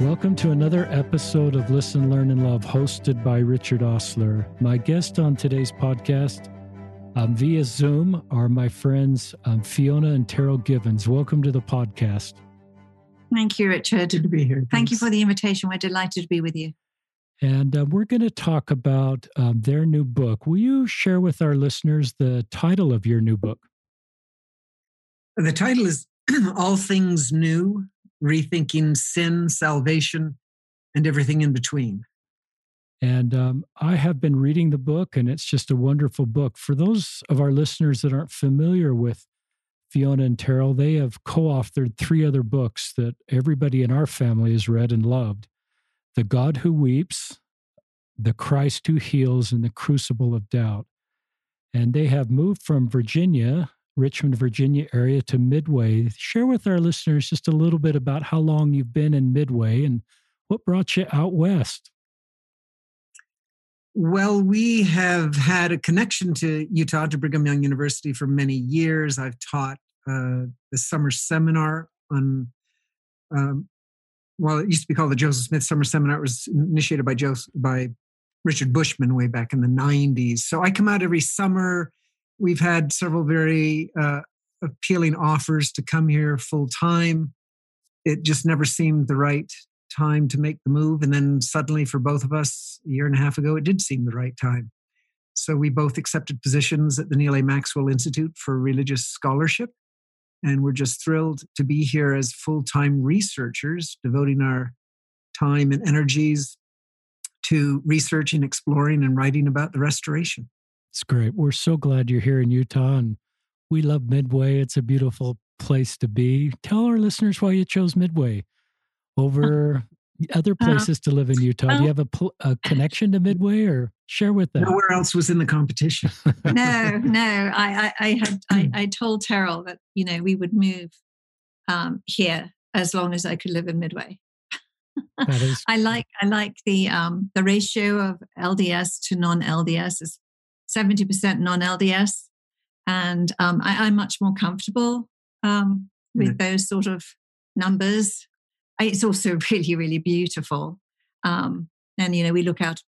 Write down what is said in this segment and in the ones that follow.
Welcome to another episode of Listen, Learn, and Love, hosted by Richard Ostler. My guest on today's podcast um, via Zoom are my friends um, Fiona and Terryl Givens. Welcome to the podcast. Thank you, Richard. Good to be here. Thank you for the invitation. We're delighted to be with you. And uh, we're going to talk about um, their new book. Will you share with our listeners the title of your new book? The title is All Things New Rethinking Sin, Salvation, and Everything in Between. And um, I have been reading the book, and it's just a wonderful book. For those of our listeners that aren't familiar with Fiona and Terryl, they have co authored three other books that everybody in our family has read and loved The God Who Weeps, The Christ Who Heals, and The Crucible of Doubt. And they have moved from Virginia, Richmond, Virginia area to Midway. Share with our listeners just a little bit about how long you've been in Midway and what brought you out west. Well, we have had a connection to Utah, to Brigham Young University for many years. I've taught uh, the summer seminar on, um, well, it used to be called the Joseph Smith Summer Seminar. It was initiated by Joseph, by Richard Bushman way back in the 90s. So I come out every summer. We've had several very uh, appealing offers to come here full time. It just never seemed the right time to make the move. And then suddenly, for both of us, a year and a half ago, it did seem the right time. So we both accepted positions at the Neal A. Maxwell Institute for Religious Scholarship. And we're just thrilled to be here as full time researchers, devoting our time and energies to researching, exploring, and writing about the restoration. It's great. We're so glad you're here in Utah and we love Midway. It's a beautiful place to be. Tell our listeners why you chose Midway over other uh, places uh, to live in Utah? Do you have a, a, connection to Midway or share with them? Nowhere else was in the competition. no, no. I, I, I had I, I, told Terryl that you know we would move um, here as long as I could live in Midway. I like I like the um, the ratio of LDS to non LDS is seventy percent non LDS, and um, I, am much more comfortable um, with yeah. those sort of numbers it's also really, really beautiful. Um, and, you know, we look out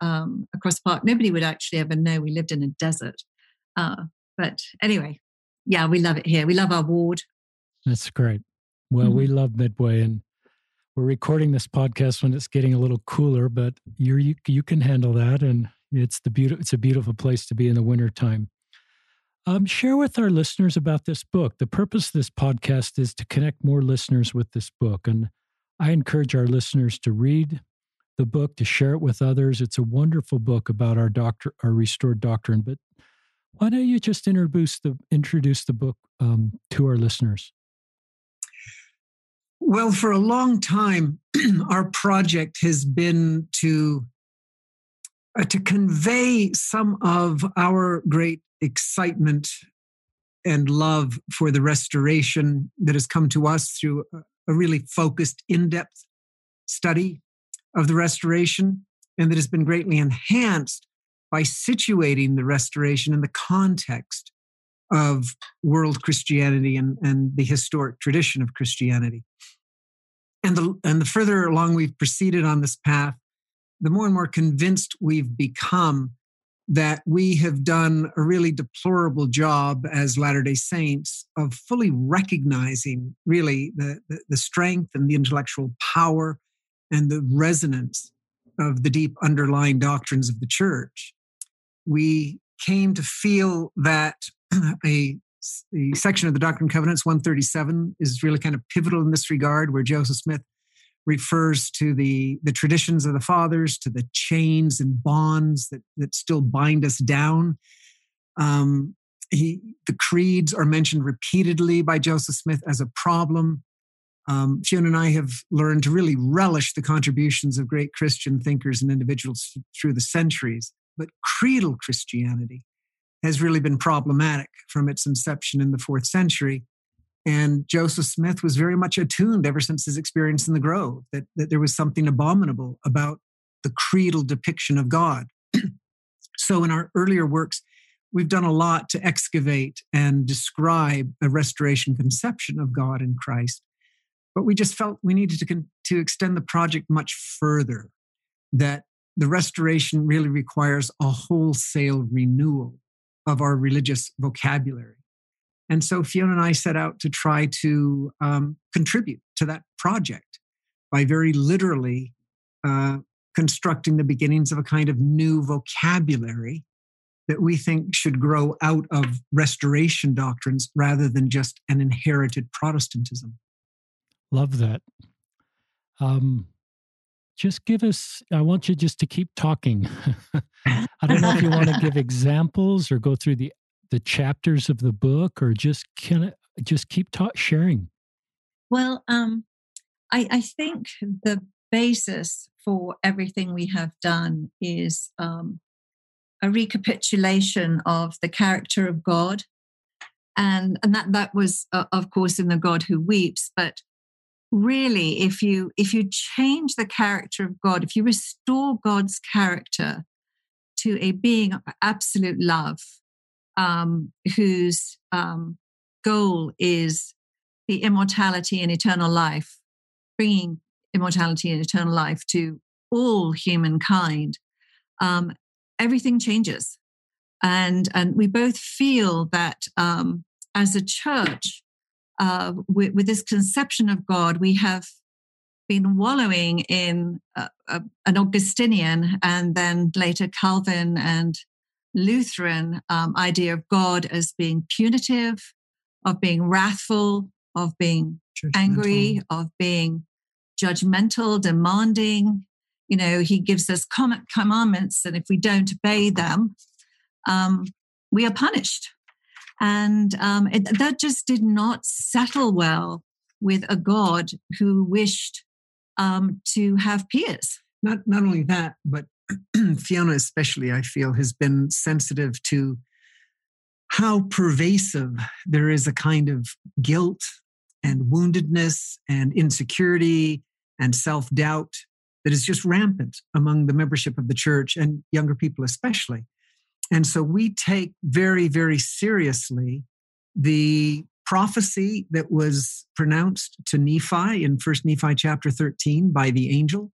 um, across the park. Nobody would actually ever know we lived in a desert. Uh, but anyway, yeah, we love it here. We love our ward. That's great. Well, mm-hmm. we love Midway and we're recording this podcast when it's getting a little cooler, but you you, you can handle that. And it's the beautiful, it's a beautiful place to be in the wintertime. Um, share with our listeners about this book. The purpose of this podcast is to connect more listeners with this book. And I encourage our listeners to read the book, to share it with others. It's a wonderful book about our doctor, our restored doctrine. But why don't you just introduce the introduce the book um, to our listeners? Well, for a long time, our project has been to Uh, to convey some of our great excitement and love for the restoration that has come to us through a really focused, in depth study of the restoration, and that has been greatly enhanced by situating the restoration in the context of world Christianity and, and the historic tradition of Christianity. And the, and the further along we've proceeded on this path, the more and more convinced we've become that we have done a really deplorable job as Latter day Saints of fully recognizing really the, the, the, strength and the intellectual power and the resonance of the deep underlying doctrines of the church. We came to feel that a, a section of the Doctrine and Covenants 137 is really kind of pivotal in this regard, where Joseph Smith refers to the, the traditions of the fathers, to the chains and bonds that, that still bind us down. Um, he, the creeds are mentioned repeatedly by Joseph Smith as a problem. Um, Fiona and I have learned to really relish the contributions of great Christian thinkers and individuals through the centuries. But creedal Christianity has really been problematic from its inception in the fourth century. And Joseph Smith was very much attuned ever since his experience in the Grove that, that there was something abominable about the creedal depiction of God. so, in our earlier works, we've done a lot to excavate and describe a restoration conception of God in Christ. but we just felt we needed to, to extend the project much further, that the restoration really requires a wholesale renewal of our religious vocabulary. And so Fiona and I set out to try to um, contribute to that project by very literally uh, constructing the beginnings of a kind of new vocabulary that we think should grow out of restoration doctrines rather than just an inherited Protestantism. Love that. Um, just give us, I want you just to keep talking. I don't know if you want to give examples or go through the, the chapters of the book or just can just keep ta- sharing. Well, um, I, I think the basis for everything we have done is um, a recapitulation of the character of God. And, and that, that was, uh, of course, in the God who weeps. But really, if you, if you change the character of God, if you restore God's character to a being of absolute love, um, whose um, goal is the immortality and eternal life, bringing immortality and eternal life to all humankind, um, everything changes. And, and we both feel that um, as a church, uh, with, with, this conception of God, we have been wallowing in a, a, an Augustinian and then later Calvin and Lutheran um, idea of God as being punitive, of being wrathful, of being angry, of being judgmental, demanding. You know, he gives us commandments, and if we don't obey them, um, we are punished. And um, it, that just did not settle well with a God who wished um, to have peers. Not not only that, but Fiona especially, I feel, has been sensitive to how pervasive there is a kind of guilt and woundedness and insecurity and self doubt that is just rampant among the membership of the church and younger people, especially. And so we take very, very seriously the prophecy that was pronounced to Nephi in First Nephi chapter 13 by the angel.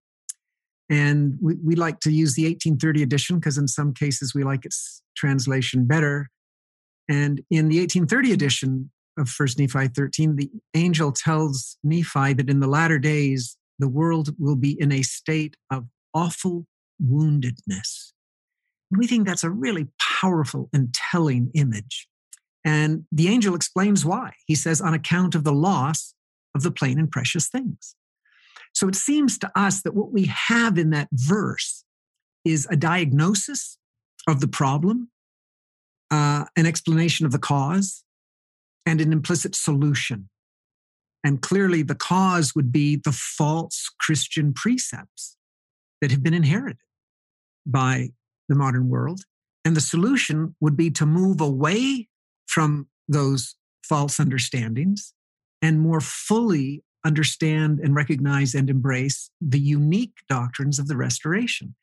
And we, we like to use the 1830 edition because in some cases we like its translation better. And in the 1830 edition of First Nephi 13, the angel tells Nephi that in the latter days the world will be in a state of awful woundedness. We think that's a really powerful and telling image. And the angel explains why. He says, on account of the loss of the plain and precious things. So it seems to us that what we have in that verse is a diagnosis of the problem, uh, an explanation of the cause, and an implicit solution. And clearly, the cause would be the false Christian precepts that have been inherited by the modern world. And the solution would be to move away from those false understandings and more fully understand and recognize and embrace the unique doctrines of the restoration.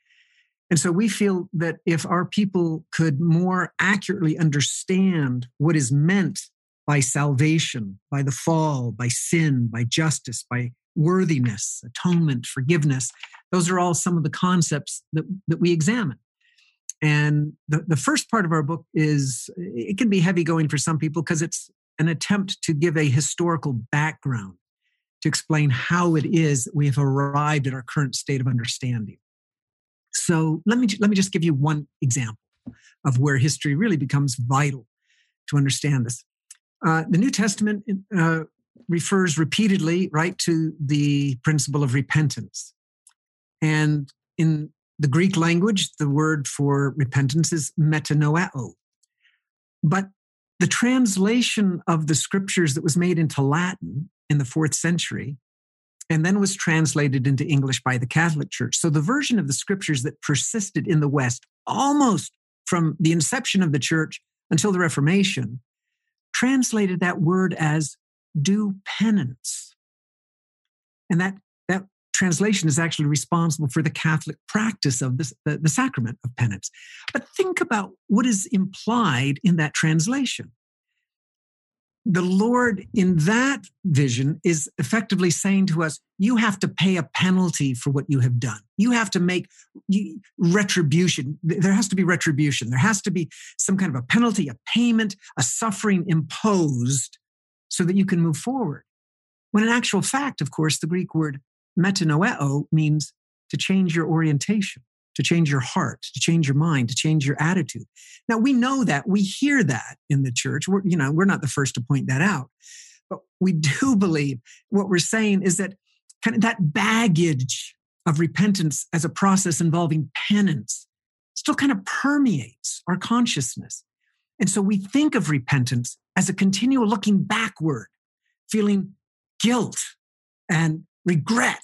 And so we feel that if our people could more accurately understand what is meant by salvation, by the fall, by sin, by justice, by worthiness, atonement, forgiveness. Those are all some of the concepts that, that we examine. And the, the first part of our book is, it can be heavy going for some people because it's an attempt to give a historical background to explain how it is that we have arrived at our current state of understanding. So let me, let me just give you one example of where history really becomes vital to understand this. Uh, the New Testament uh, refers repeatedly, right, to the principle of repentance. And in the Greek language, the word for repentance is metanoeo. But the translation of the scriptures that was made into Latin in the fourth century and then was translated into English by the Catholic Church. So the version of the scriptures that persisted in the West almost from the inception of the church until the Reformation translated that word as do penance. And that, that translation is actually responsible for the Catholic practice of this, the, the sacrament of penance. But think about what is implied in that translation. The Lord in that vision is effectively saying to us, you have to pay a penalty for what you have done. You have to make retribution. There has to be retribution. There has to be some kind of a penalty, a payment, a suffering imposed so that you can move forward. When in actual fact, of course, the Greek word metanoeo means to change your orientation to change your heart, to change your mind, to change your attitude. Now we know that we hear that in the church. We're, you know, we're not the first to point that out, but we do believe what we're saying is that kind of that baggage of repentance as a process involving penance still kind of permeates our consciousness. And so we think of repentance as a continual looking backward, feeling guilt and regret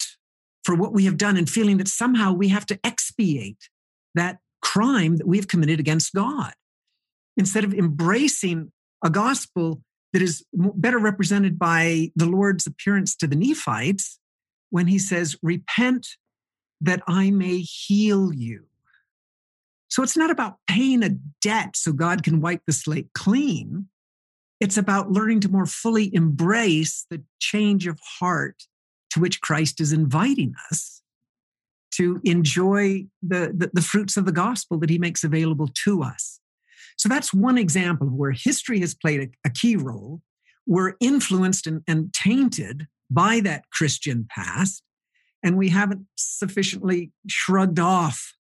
for what we have done and feeling that somehow we have to expiate that crime that we have committed against God. Instead of embracing a gospel that is better represented by the Lord's appearance to the Nephites when he says, Repent that I may heal you. So it's not about paying a debt so God can wipe the slate clean. It's about learning to more fully embrace the change of heart to which Christ is inviting us to enjoy the, the, the, fruits of the gospel that he makes available to us. So that's one example of where history has played a, a key role. We're influenced and, and tainted by that Christian past, and we haven't sufficiently shrugged off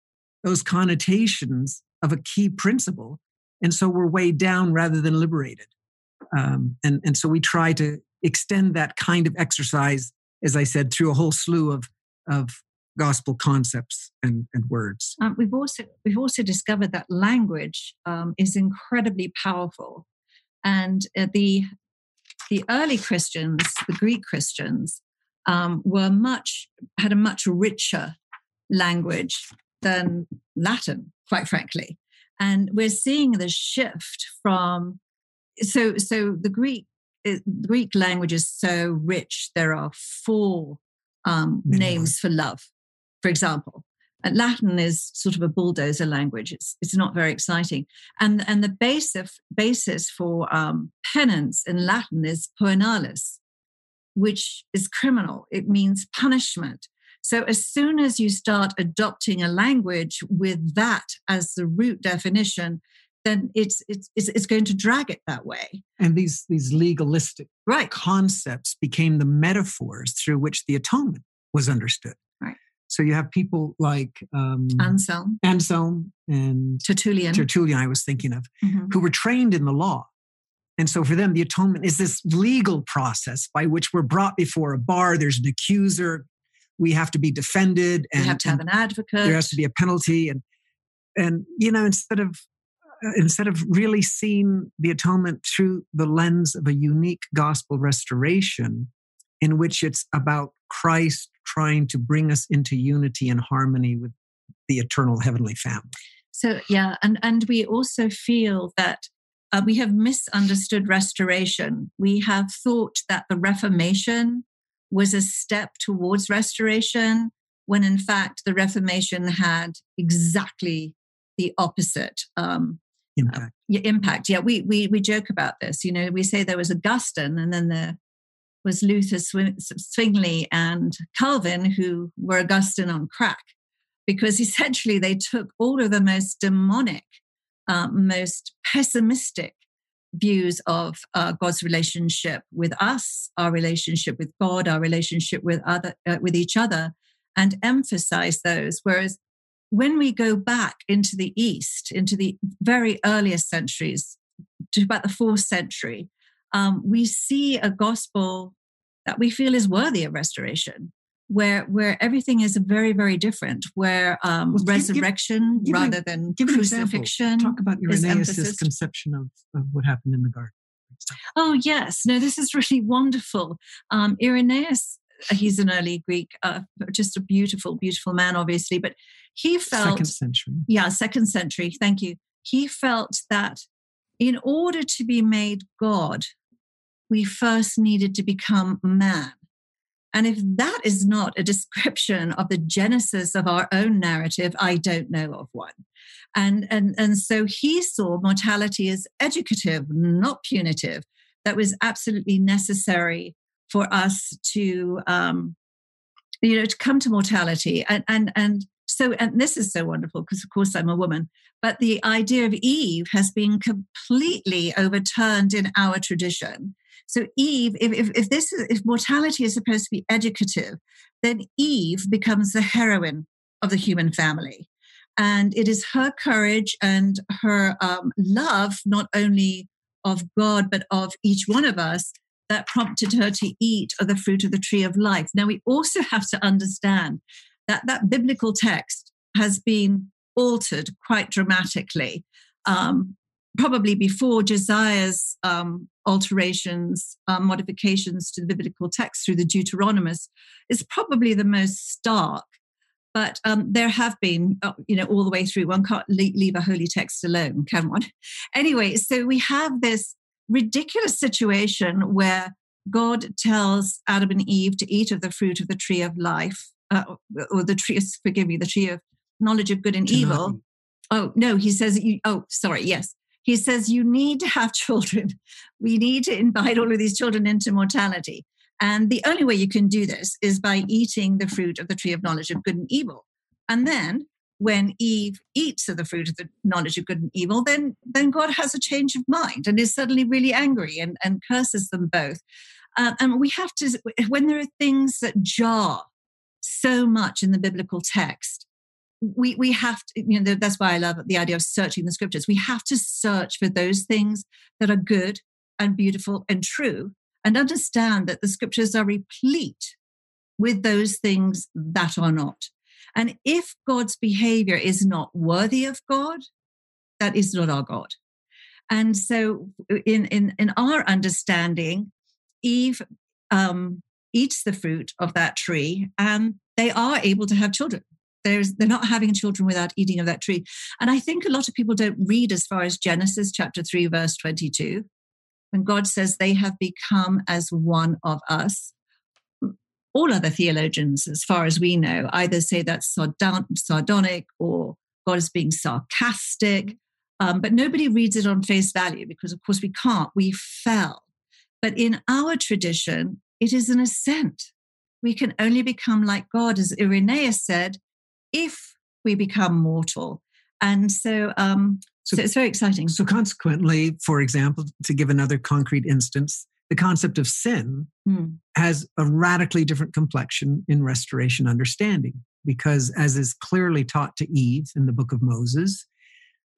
those connotations of a key principle. And so we're weighed down rather than liberated. Um, and, and so we try to extend that kind of exercise as I said, through a whole slew of of gospel concepts and, and words. Um, we've also we've also discovered that language um, is incredibly powerful, and uh, the the early Christians, the Greek Christians, um, were much had a much richer language than Latin, quite frankly, and we're seeing the shift from so so the Greek it, Greek language is so rich. There are four um, names for love, for example. And Latin is sort of a bulldozer language. It's it's not very exciting. And and the basis basis for um, penance in Latin is poenalis, which is criminal. It means punishment. So as soon as you start adopting a language with that as the root definition, then it's it's it's going to drag it that way. And these these legalistic right. concepts became the metaphors through which the atonement was understood. Right. So you have people like um, Anselm, Anselm, and Tertullian. Tertullian, I was thinking of, mm-hmm. who were trained in the law. And so for them, the atonement is this legal process by which we're brought before a bar. There's an accuser. We have to be defended. And, you have to have an advocate. There has to be a penalty. And and you know, instead of instead of really seeing the atonement through the lens of a unique gospel restoration, in which it's about Christ trying to bring us into unity and harmony with the eternal heavenly family. So, yeah, and, and we also feel that uh, we have misunderstood restoration. We have thought that the Reformation was a step towards restoration, when in fact the Reformation had exactly the opposite um, impact. Uh, yeah, impact. Yeah, we we we joke about this. You know, we say there was Augustine, and then there was Luther, Zwingli, and Calvin, who were Augustine on crack, because essentially they took all of the most demonic, uh, most pessimistic views of uh, God's relationship with us, our relationship with God, our relationship with other uh, with each other, and emphasize those. Whereas when we go back into the East, into the very earliest centuries, to about the fourth century, um, we see a gospel that we feel is worthy of restoration, where where everything is very very different, where um, well, resurrection give, give, rather than give crucifixion. Talk about Irenaeus' conception of, of what happened in the garden. Oh yes, no, this is really wonderful. Um, Irenaeus he's an early Greek, uh, just a beautiful, beautiful man, obviously. But he felt second century. Yeah, second century. Thank you. He felt that in order to be made God, we first needed to become man. And if that is not a description of the genesis of our own narrative, I don't know of one. And, and, and so he saw mortality as educative, not punitive that was absolutely necessary for us to um, you know to come to mortality. And and and so and this is so wonderful because of course i'm a woman. But the idea of eve has been completely overturned in our tradition. So eve if, if, if this is, if mortality is supposed to be educative then eve becomes the heroine of the human family. And it is her courage and her um, love not only of god but of each one of us that prompted her to eat of the fruit of the tree of life. Now, we also have to understand that that biblical text has been altered quite dramatically. Um, probably before Josiah's um, alterations, um, modifications to the biblical text through the Deuteronomist is probably the most stark. But um, there have been, uh, you know, all the way through. One can't leave a holy text alone, can one? Anyway, so we have this ridiculous situation where God tells Adam and Eve to eat of the fruit of the tree of life, uh, or the tree, forgive me, the tree of knowledge of good and evil. Oh, no, he says, you, oh, sorry, yes. He says, you need to have children. We need to invite all of these children into mortality. And the only way you can do this is by eating the fruit of the tree of knowledge of good and evil. And then when Eve eats of the fruit of the knowledge of good and evil, then, then God has a change of mind and is suddenly really angry and, and curses them both. Uh, and we have to, when there are things that jar so much in the biblical text, we, we have to, you know, that's why I love the idea of searching the scriptures. We have to search for those things that are good and beautiful and true and understand that the scriptures are replete with those things that are not. And if God's behavior is not worthy of God, that is not our God. And so, in, in, in our understanding, Eve um, eats the fruit of that tree and they are able to have children. There's, they're not having children without eating of that tree. And I think a lot of people don't read as far as Genesis chapter 3, verse 22, when God says they have become as one of us all other theologians, as far as we know, either say that's sardonic or God is being sarcastic. Um, but nobody reads it on face value because, of course, we can't. We fell. But in our tradition, it is an ascent. We can only become like God, as Irenaeus said, if we become mortal. And so, um, so, so it's very exciting. So, consequently, for example, to give another concrete instance, the concept of sin mm. has a radically different complexion in restoration understanding because as is clearly taught to eve in the book of moses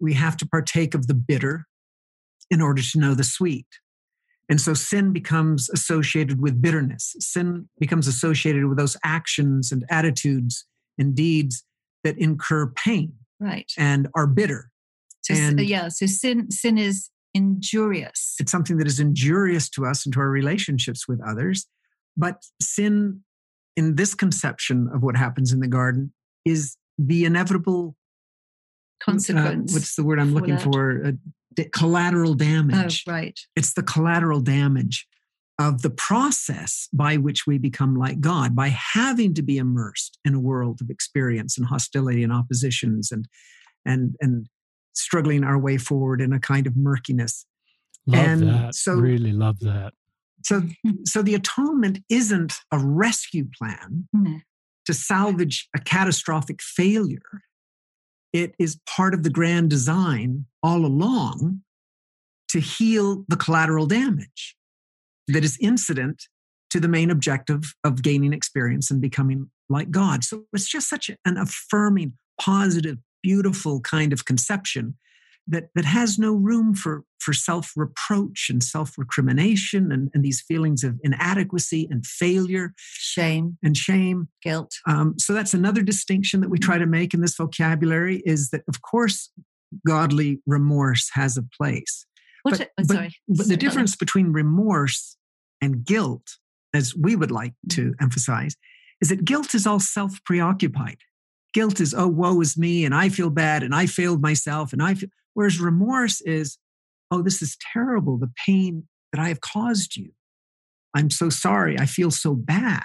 we have to partake of the bitter in order to know the sweet. And so sin becomes associated with bitterness. Sin becomes associated with those actions and attitudes and deeds that incur pain right. and are bitter. So, and yeah so sin sin is injurious. It's something that is injurious to us and to our relationships with others. But sin, in this conception of what happens in the garden, is the inevitable uh, consequence. Uh, what's the word I'm looking that? for? Uh, collateral damage. Oh, right. It's the collateral damage of the process by which we become like God, by having to be immersed in a world of experience and hostility and oppositions and and and struggling our way forward in a kind of murkiness. Love and that. So, really love that. So, so the atonement isn't a rescue plan mm. to salvage a catastrophic failure. It is part of the grand design all along to heal the collateral damage that is incident to the main objective of gaining experience and becoming like God. So it's just such an affirming, positive, beautiful kind of conception that, that has no room for, for self reproach and self recrimination and, and these feelings of inadequacy and failure, shame and shame, guilt. Um, so that's another distinction that we try to make in this vocabulary is that, of course, godly remorse has a place. What, but, but, but the difference between remorse and guilt, as we would like to mm-hmm. emphasize, is that guilt is all self preoccupied. Guilt is, oh, woe is me, and I feel bad, and I failed myself, and I feel. Whereas remorse is, oh, this is terrible, the pain that I have caused you. I'm so sorry. I feel so bad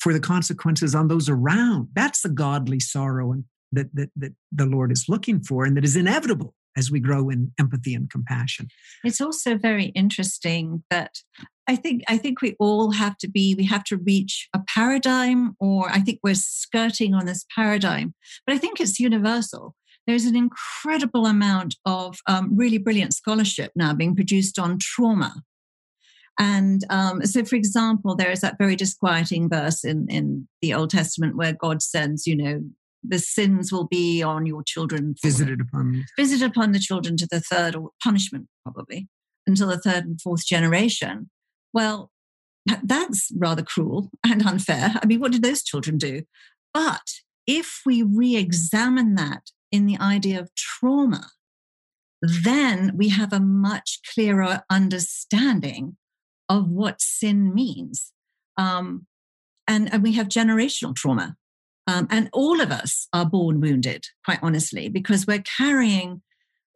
for the consequences on those around. That's the godly sorrow and that, that, that the Lord is looking for and that is inevitable as we grow in empathy and compassion. It's also very interesting that I think I think we all have to be we have to reach a paradigm or I think we're skirting on this paradigm but I think it's universal there's an incredible amount of um, really brilliant scholarship now being produced on trauma and um, so, for example, there is that very disquieting verse in, in the Old Testament where God says, you know, the sins will be on your children. Visited upon. Visited upon the children to the third, or punishment probably, until the third and fourth generation. Well, that's rather cruel and unfair. I mean, what did those children do? But if we re examine that in the idea of trauma, then we have a much clearer understanding of what sin means. Um, and, and we have generational trauma. Um, and all of us are born wounded, quite honestly, because we're carrying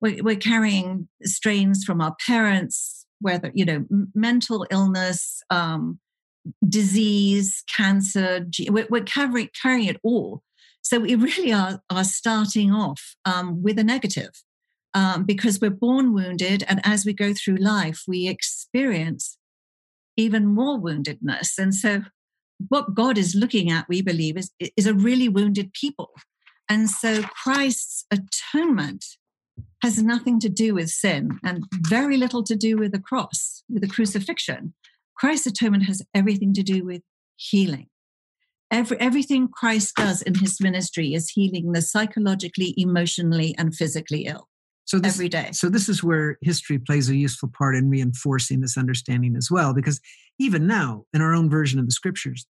we're, we're carrying strains from our parents, whether you know mental illness, um, disease, cancer. We're, we're carrying it all. So we really are are starting off um, with a negative um, because we're born wounded, and as we go through life, we experience even more woundedness. And so, what God is looking at, we believe, is, is a really wounded people. And so, Christ's atonement has nothing to do with sin and very little to do with the cross, with the crucifixion. Christ's atonement has everything to do with healing. Every, everything Christ does in his ministry is healing the psychologically, emotionally, and physically ill. So this, every day. So this is where history plays a useful part in reinforcing this understanding as well, because even now, in our own version of the scriptures,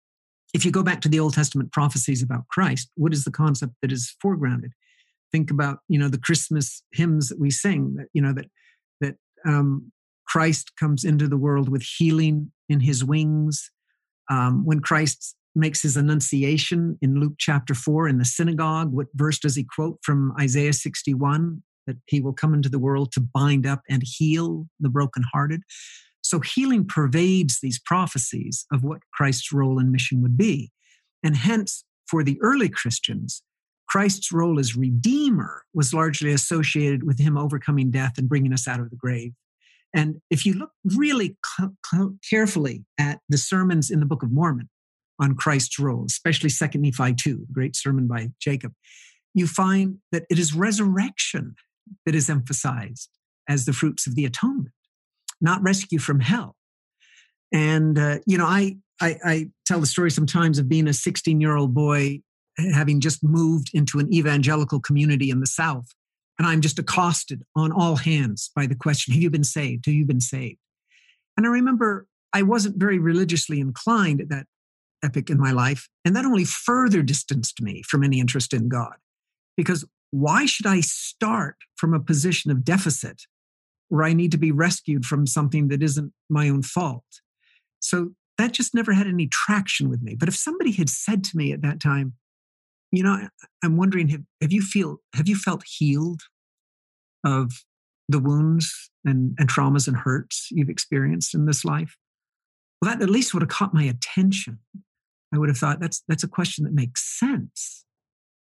if you go back to the Old Testament prophecies about Christ, what is the concept that is foregrounded? Think about you know the Christmas hymns that we sing that you know that that um, Christ comes into the world with healing in His wings. Um, when Christ makes his annunciation in Luke chapter 4 in the synagogue. What verse does he quote from Isaiah 61? that he will come into the world to bind up and heal the brokenhearted. So healing pervades these prophecies of what Christ's role and mission would be. And hence, for the early Christians, Christ's role as Redeemer was largely associated with him overcoming death and bringing us out of the grave. And if you look really carefully at the sermons in the Book of Mormon on Christ's role, especially 2nd Nephi 2, the great sermon by Jacob, you find that it is resurrection that is emphasized as the fruits of the atonement, not rescue from hell. And uh, you know, I, I, I tell the story sometimes of being a 16 year old boy having just moved into an evangelical community in the South, and I'm just accosted on all hands by the question, "Have you been saved? Have you been saved?" And I remember I wasn't very religiously inclined at that epoch in my life, and that only further distanced me from any interest in God, because why should I start from a position of deficit where I need to be rescued from something that isn't my own fault? So that just never had any traction with me. But if somebody had said to me at that time, you know, I'm wondering, have, have you feel have you felt healed of the wounds and, and traumas and hurts you've experienced in this life? Well, that at least would have caught my attention. I would have thought that's that's a question that makes sense.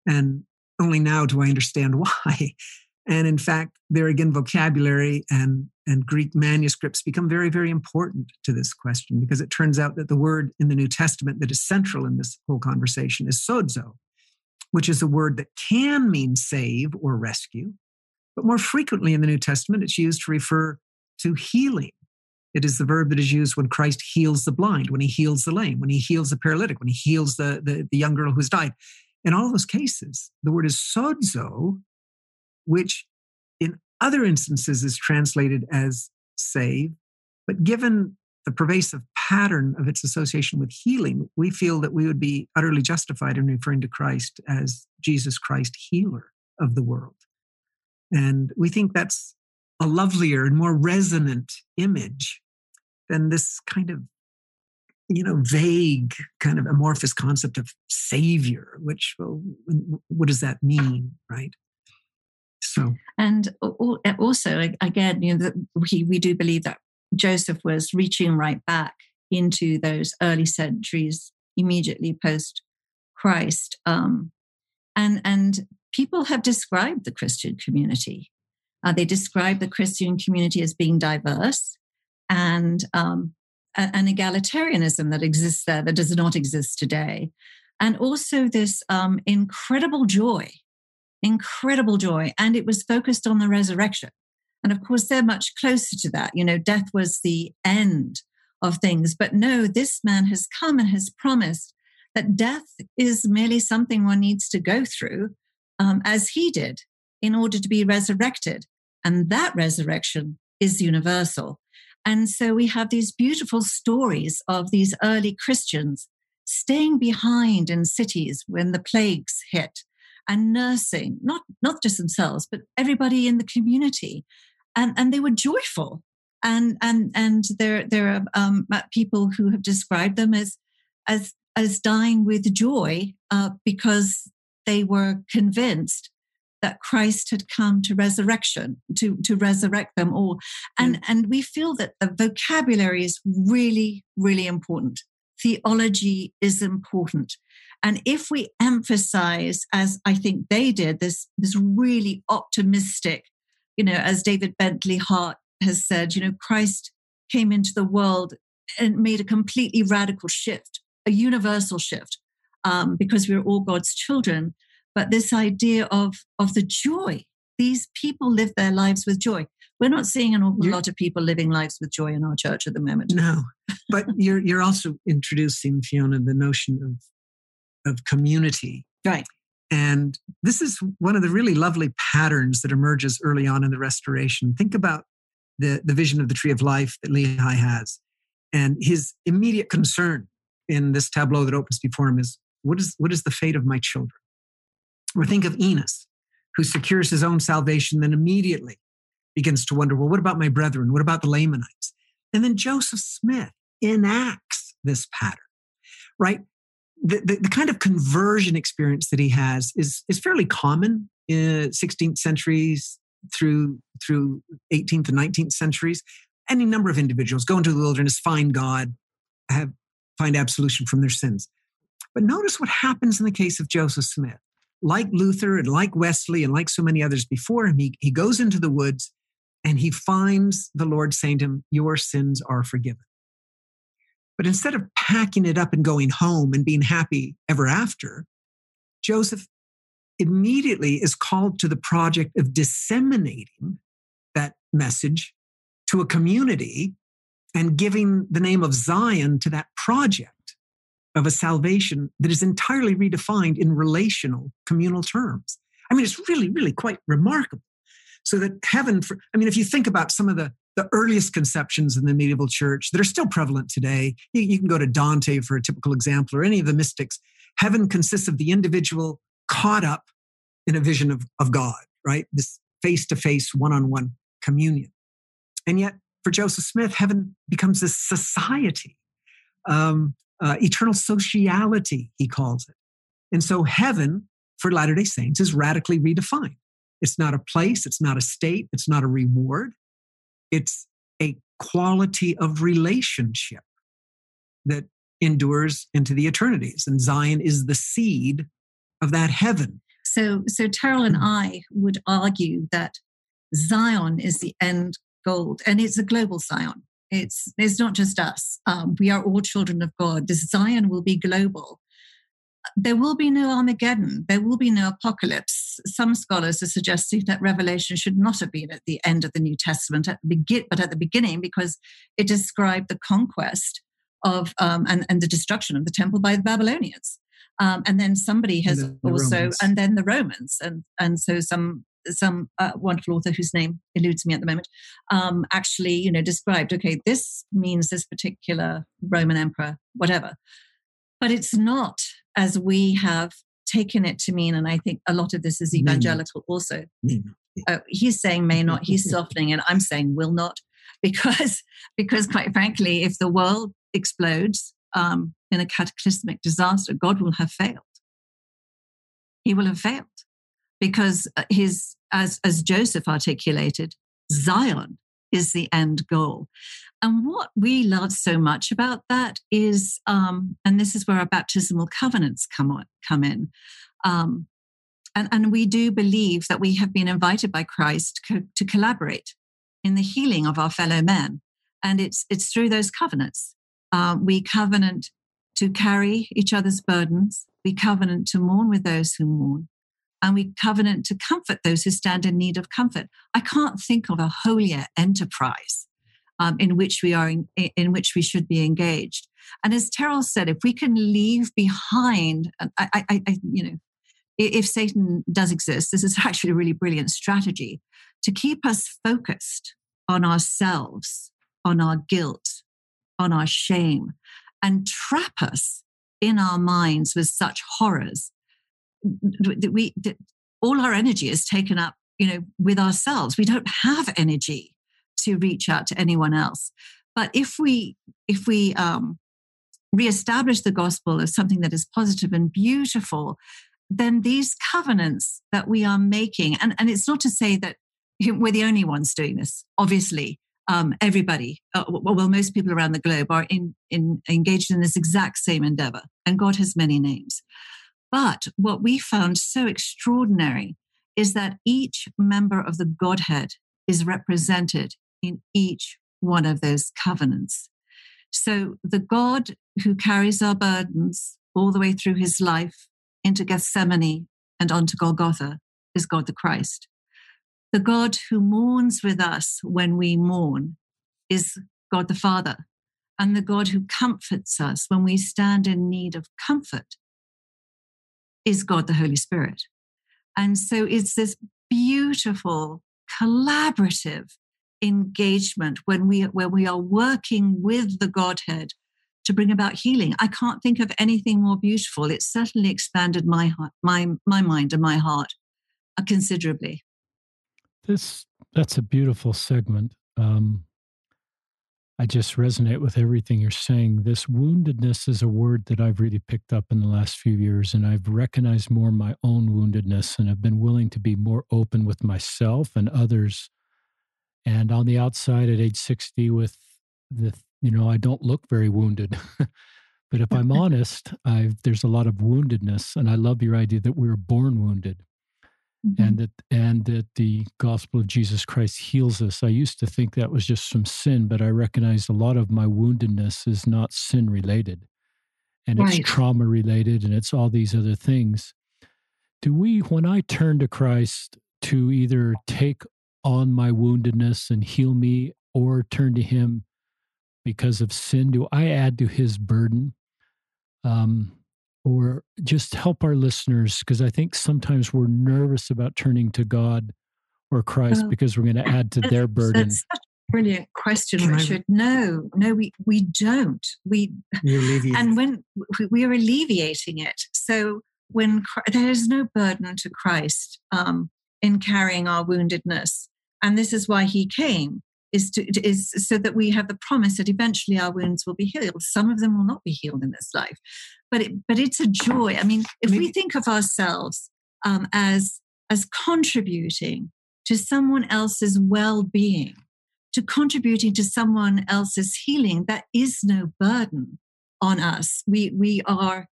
And only now do I understand why. And in fact, there again, vocabulary and, and Greek manuscripts become very, very important to this question because it turns out that the word in the New Testament that is central in this whole conversation is sozo, which is a word that can mean save or rescue. But more frequently in the New Testament, it's used to refer to healing. It is the verb that is used when Christ heals the blind, when he heals the lame, when he heals the paralytic, when he heals the, the, the young girl who's died. In all those cases, the word is sozo, which in other instances is translated as save. But given the pervasive pattern of its association with healing, we feel that we would be utterly justified in referring to Christ as Jesus Christ, healer of the world. And we think that's a lovelier and more resonant image than this kind of you know vague kind of amorphous concept of savior which well, what does that mean right so and also again you know we, we do believe that joseph was reaching right back into those early centuries immediately post christ um, and and people have described the christian community Uh, they describe the Christian community as being diverse and um, an egalitarianism that exists there that does not exist today. And also this um, incredible joy, incredible joy. And it was focused on the resurrection. And of course, they're much closer to that. You know, death was the end of things. But no, this man has come and has promised that death is merely something one needs to go through, um, as he did, in order to be resurrected. And that resurrection is universal. And so we have these beautiful stories of these early Christians staying behind in cities when the plagues hit and nursing, not, not just themselves, but everybody in the community. And, and they were joyful. And, and, and there, there are um, people who have described them as, as, as dying with joy uh, because they were convinced that Christ had come to resurrection, to, to resurrect them all. And, mm. and we feel that the vocabulary is really, really important. Theology is important. And if we emphasize, as I think they did, this, this really optimistic, you know, as David Bentley Hart has said, you know, Christ came into the world and made a completely radical shift, a universal shift, um, because we're all God's children. But this idea of of the joy these people live their lives with joy. We're not seeing an awful you're, lot of people living lives with joy in our church at the moment. No but you're you're also introducing fiona the notion of of community. Right and this is one of the really lovely patterns that emerges early on in the restoration think about the the vision of the tree of life that lehi has and his immediate concern in this tableau that opens before him is what is what is the fate of my children or think of Enos, who secures his own salvation, then immediately begins to wonder, well, what about my brethren? What about the Lamanites? And then Joseph Smith enacts this pattern, right? The, the, the, kind of conversion experience that he has is, is fairly common in 16th centuries through through 18th and 19th centuries. Any number of individuals go into the wilderness, find God, have find absolution from their sins. But notice what happens in the case of Joseph Smith like Luther and like Wesley and like so many others before him, he, he goes into the woods and he finds the Lord saying to him, Your sins are forgiven. But instead of packing it up and going home and being happy ever after, Joseph immediately is called to the project of disseminating that message to a community and giving the name of Zion to that project of a salvation that is entirely redefined in relational communal terms. I mean, it's really, really quite remarkable. So that heaven, for, I mean, if you think about some of the, the earliest conceptions in the medieval church that are still prevalent today, you, you can go to Dante for a typical example or any of the mystics. Heaven consists of the individual caught up in a vision of, of God, right? This face to face, one on one communion. And yet, for Joseph Smith, heaven becomes this society um, uh, eternal sociality, he calls it. And so heaven for Latter day Saints is radically redefined. It's not a place, it's not a state, it's not a reward. It's a quality of relationship that endures into the eternities. And Zion is the seed of that heaven. So, so Terryl and I would argue that Zion is the end goal, and it's a global Zion. It's it's not just us. Um, we are all children of God. This Zion will be global. There will be no Armageddon. There will be no apocalypse. Some scholars are suggesting that Revelation should not have been at the end of the New Testament, at the begin, but at the beginning, because it described the conquest of um, and, and the destruction of the temple by the Babylonians. Um, and then somebody has the, the also, Romans. and then the Romans, and and so some some uh, wonderful author whose name eludes me at the moment um, actually you know described okay this means this particular roman emperor whatever but it's not as we have taken it to mean and i think a lot of this is evangelical also uh, he's saying may not he's softening and i'm saying will not because because quite frankly if the world explodes um, in a cataclysmic disaster god will have failed. He will have failed because uh, his as as Joseph articulated, Zion is the end goal. And what we love so much about that is, um, and this is where our baptismal covenants come on, come in. Um, And, and we do believe that we have been invited by Christ co- to collaborate in the healing of our fellow men. And it's, it's through those covenants. Uh, we covenant to carry each other's burdens. We covenant to mourn with those who mourn. And we covenant to comfort those who stand in need of comfort. I can't think of a holier enterprise um, in which we are in, in, which we should be engaged. And as Terryl said, if we can leave behind, I, I, I, you know, if Satan does exist, this is actually a really brilliant strategy to keep us focused on ourselves, on our guilt, on our shame, and trap us in our minds with such horrors. We, all our energy is taken up, you know, with ourselves. We don't have energy to reach out to anyone else. But if we if we um, reestablish the gospel as something that is positive and beautiful, then these covenants that we are making, and, and it's not to say that we're the only ones doing this, obviously. Um, everybody, uh, well, most people around the globe are in, in, engaged in this exact same endeavor, and God has many names. But what we found so extraordinary is that each member of the Godhead is represented in each one of those covenants. So the God who carries our burdens all the way through his life into Gethsemane and onto Golgotha is God the Christ. The God who mourns with us when we mourn is God the Father. And the God who comforts us when we stand in need of comfort is God the Holy Spirit. And so it's this beautiful, collaborative engagement when we when we are working with the Godhead to bring about healing. I can't think of anything more beautiful. It certainly expanded my heart, my my mind and my heart uh, considerably. This that's a beautiful segment. Um, I just resonate with everything you're saying. This woundedness is a word that I've really picked up in the last few years, and I've recognized more my own woundedness and have been willing to be more open with myself and others. And on the outside at age 60, with the you know, I don't look very wounded. but if I'm honest, I've, there's a lot of woundedness. And I love your idea that we were born wounded. Mm-hmm. And that and that the gospel of Jesus Christ heals us. I used to think that was just from sin, but I recognize a lot of my woundedness is not sin related, and right. it's trauma related, and it's all these other things. Do we, when I turn to Christ, to either take on my woundedness and heal me, or turn to Him because of sin? Do I add to his burden? Um, or just help our listeners because I think sometimes we're nervous about turning to God or Christ oh, because we're going to add to their burden. That's such a brilliant question, Can Richard. I, no, no, we we don't. We and when we are alleviating it. So when there is no burden to Christ um, in carrying our woundedness, and this is why He came is to is so that we have the promise that eventually our wounds will be healed. Some of them will not be healed in this life, but it, but it's a joy. I mean, if we think of ourselves um, as as contributing to someone else's well-being, to contributing to someone else's healing, that is no burden on us. We we are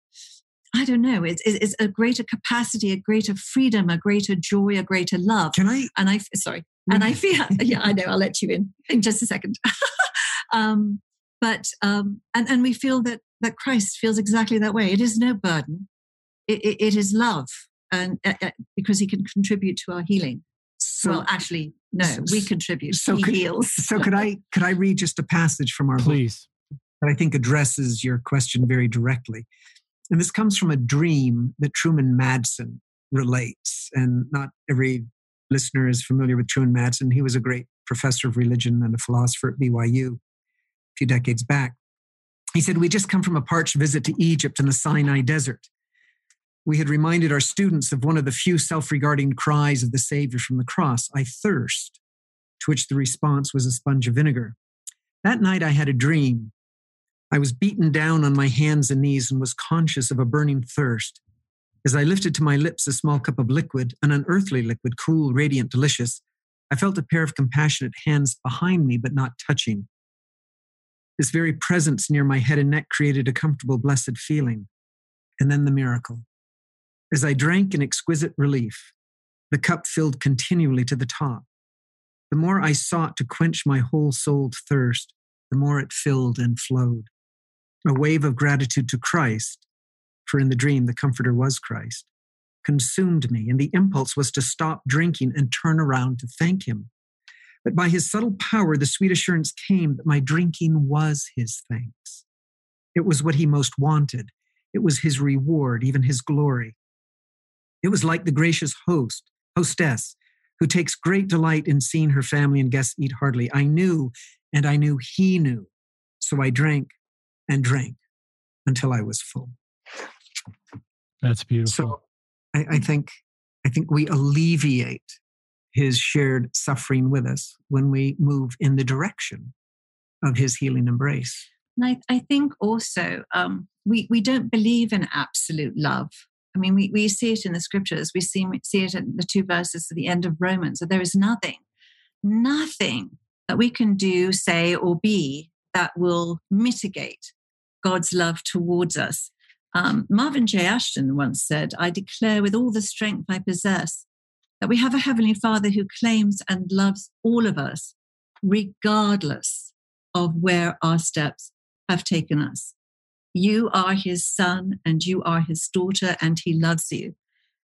I don't know. It's, it's a greater capacity, a greater freedom, a greater joy, a greater love. Can I? And I sorry, and I feel yeah, I know. I'll let you in in just a second. um, but um, and and we feel that that Christ feels exactly that way. It is no burden. It, it, it is love, and uh, uh, because He can contribute to our healing. So, well, actually, no, we contribute. So he could, heals. so could I could I read just a passage from our please book that I think addresses your question very directly. And this comes from a dream that Truman Madsen relates. And not every listener is familiar with Truman Madsen. He was a great professor of religion and a philosopher at BYU a few decades back. He said, We just come from a parched visit to Egypt and the Sinai Desert. We had reminded our students of one of the few self regarding cries of the Savior from the cross I thirst, to which the response was a sponge of vinegar. That night I had a dream I was beaten down on my hands and knees and was conscious of a burning thirst. As I lifted to my lips a small cup of liquid, an unearthly liquid, cool, radiant, delicious, I felt a pair of compassionate hands behind me but not touching. This very presence near my head and neck created a comfortable, blessed feeling. And then the miracle. As I drank in exquisite relief, the cup filled continually to the top. The more I sought to quench my whole souled thirst, the more it filled and flowed. A wave of gratitude to Christ, for in the dream the Comforter was Christ, consumed me, and the impulse was to stop drinking and turn around to thank Him. But by His subtle power, the sweet assurance came that my drinking was His thanks. It was what He most wanted, it was His reward, even His glory. It was like the gracious host, hostess, who takes great delight in seeing her family and guests eat heartily. I knew, and I knew he knew. So I drank and drank until I was full. That's beautiful. So I, I think I think we alleviate his shared suffering with us when we move in the direction of his healing embrace. And I, I think also um, we, we don't believe in absolute love. I mean, we, we see it in the scriptures. We see, see it in the two verses at the end of Romans. that there is nothing, nothing that we can do, say, or be that will mitigate God's love towards us. Um, Marvin J. Ashton once said, I declare with all the strength I possess that we have a Heavenly Father who claims and loves all of us, regardless of where our steps have taken us. You are his son and you are his daughter, and he loves you.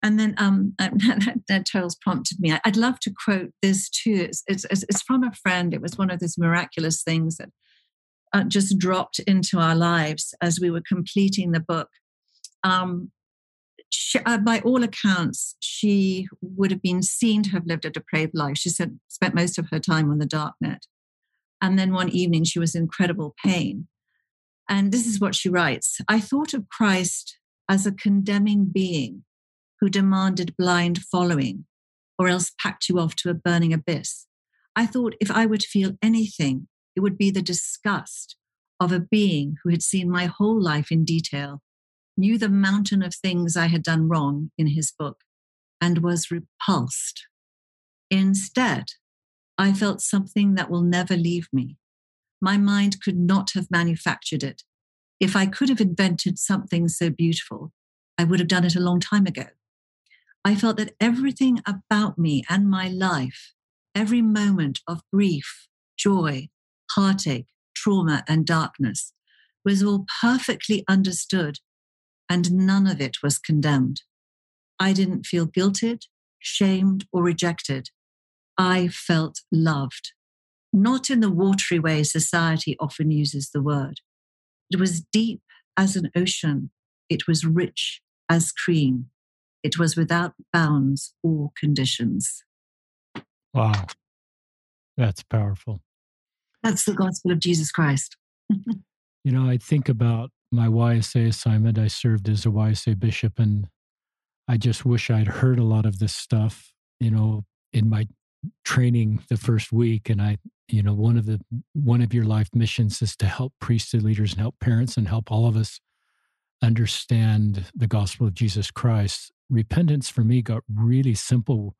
And then um, that, Terryl's prompted me. I'd love to quote this too. It's, it's, it's from a friend. It was one of those miraculous things that uh, just dropped into our lives as we were completing the book. Um, she, uh, by all accounts, she would have been seen to have lived a depraved life. She said, spent most of her time on the dark net. And then one evening, she was in incredible pain. And this is what she writes I thought of Christ as a condemning being who demanded blind following or else packed you off to a burning abyss. I thought if I were to feel anything, it would be the disgust of a being who had seen my whole life in detail, knew the mountain of things I had done wrong in his book, and was repulsed. Instead, I felt something that will never leave me my mind could not have manufactured it. If I could have invented something so beautiful, I would have done it a long time ago. I felt that everything about me and my life, every moment of grief, joy, heartache, trauma, and darkness, was all perfectly understood, and none of it was condemned. I didn't feel guilted, shamed, or rejected. I felt loved not in the watery way society often uses the word. It was deep as an ocean, it was rich as cream, it was without bounds or conditions. Wow. That's powerful. That's the gospel of Jesus Christ. you know, I think about my YSA assignment. I served as a YSA bishop, and I just wish I'd heard a lot of this stuff, you know, in my training the first week and i you know one of the one of your life missions is to help priesthood leaders and help parents and help all of us understand the gospel of jesus christ repentance for me got really simple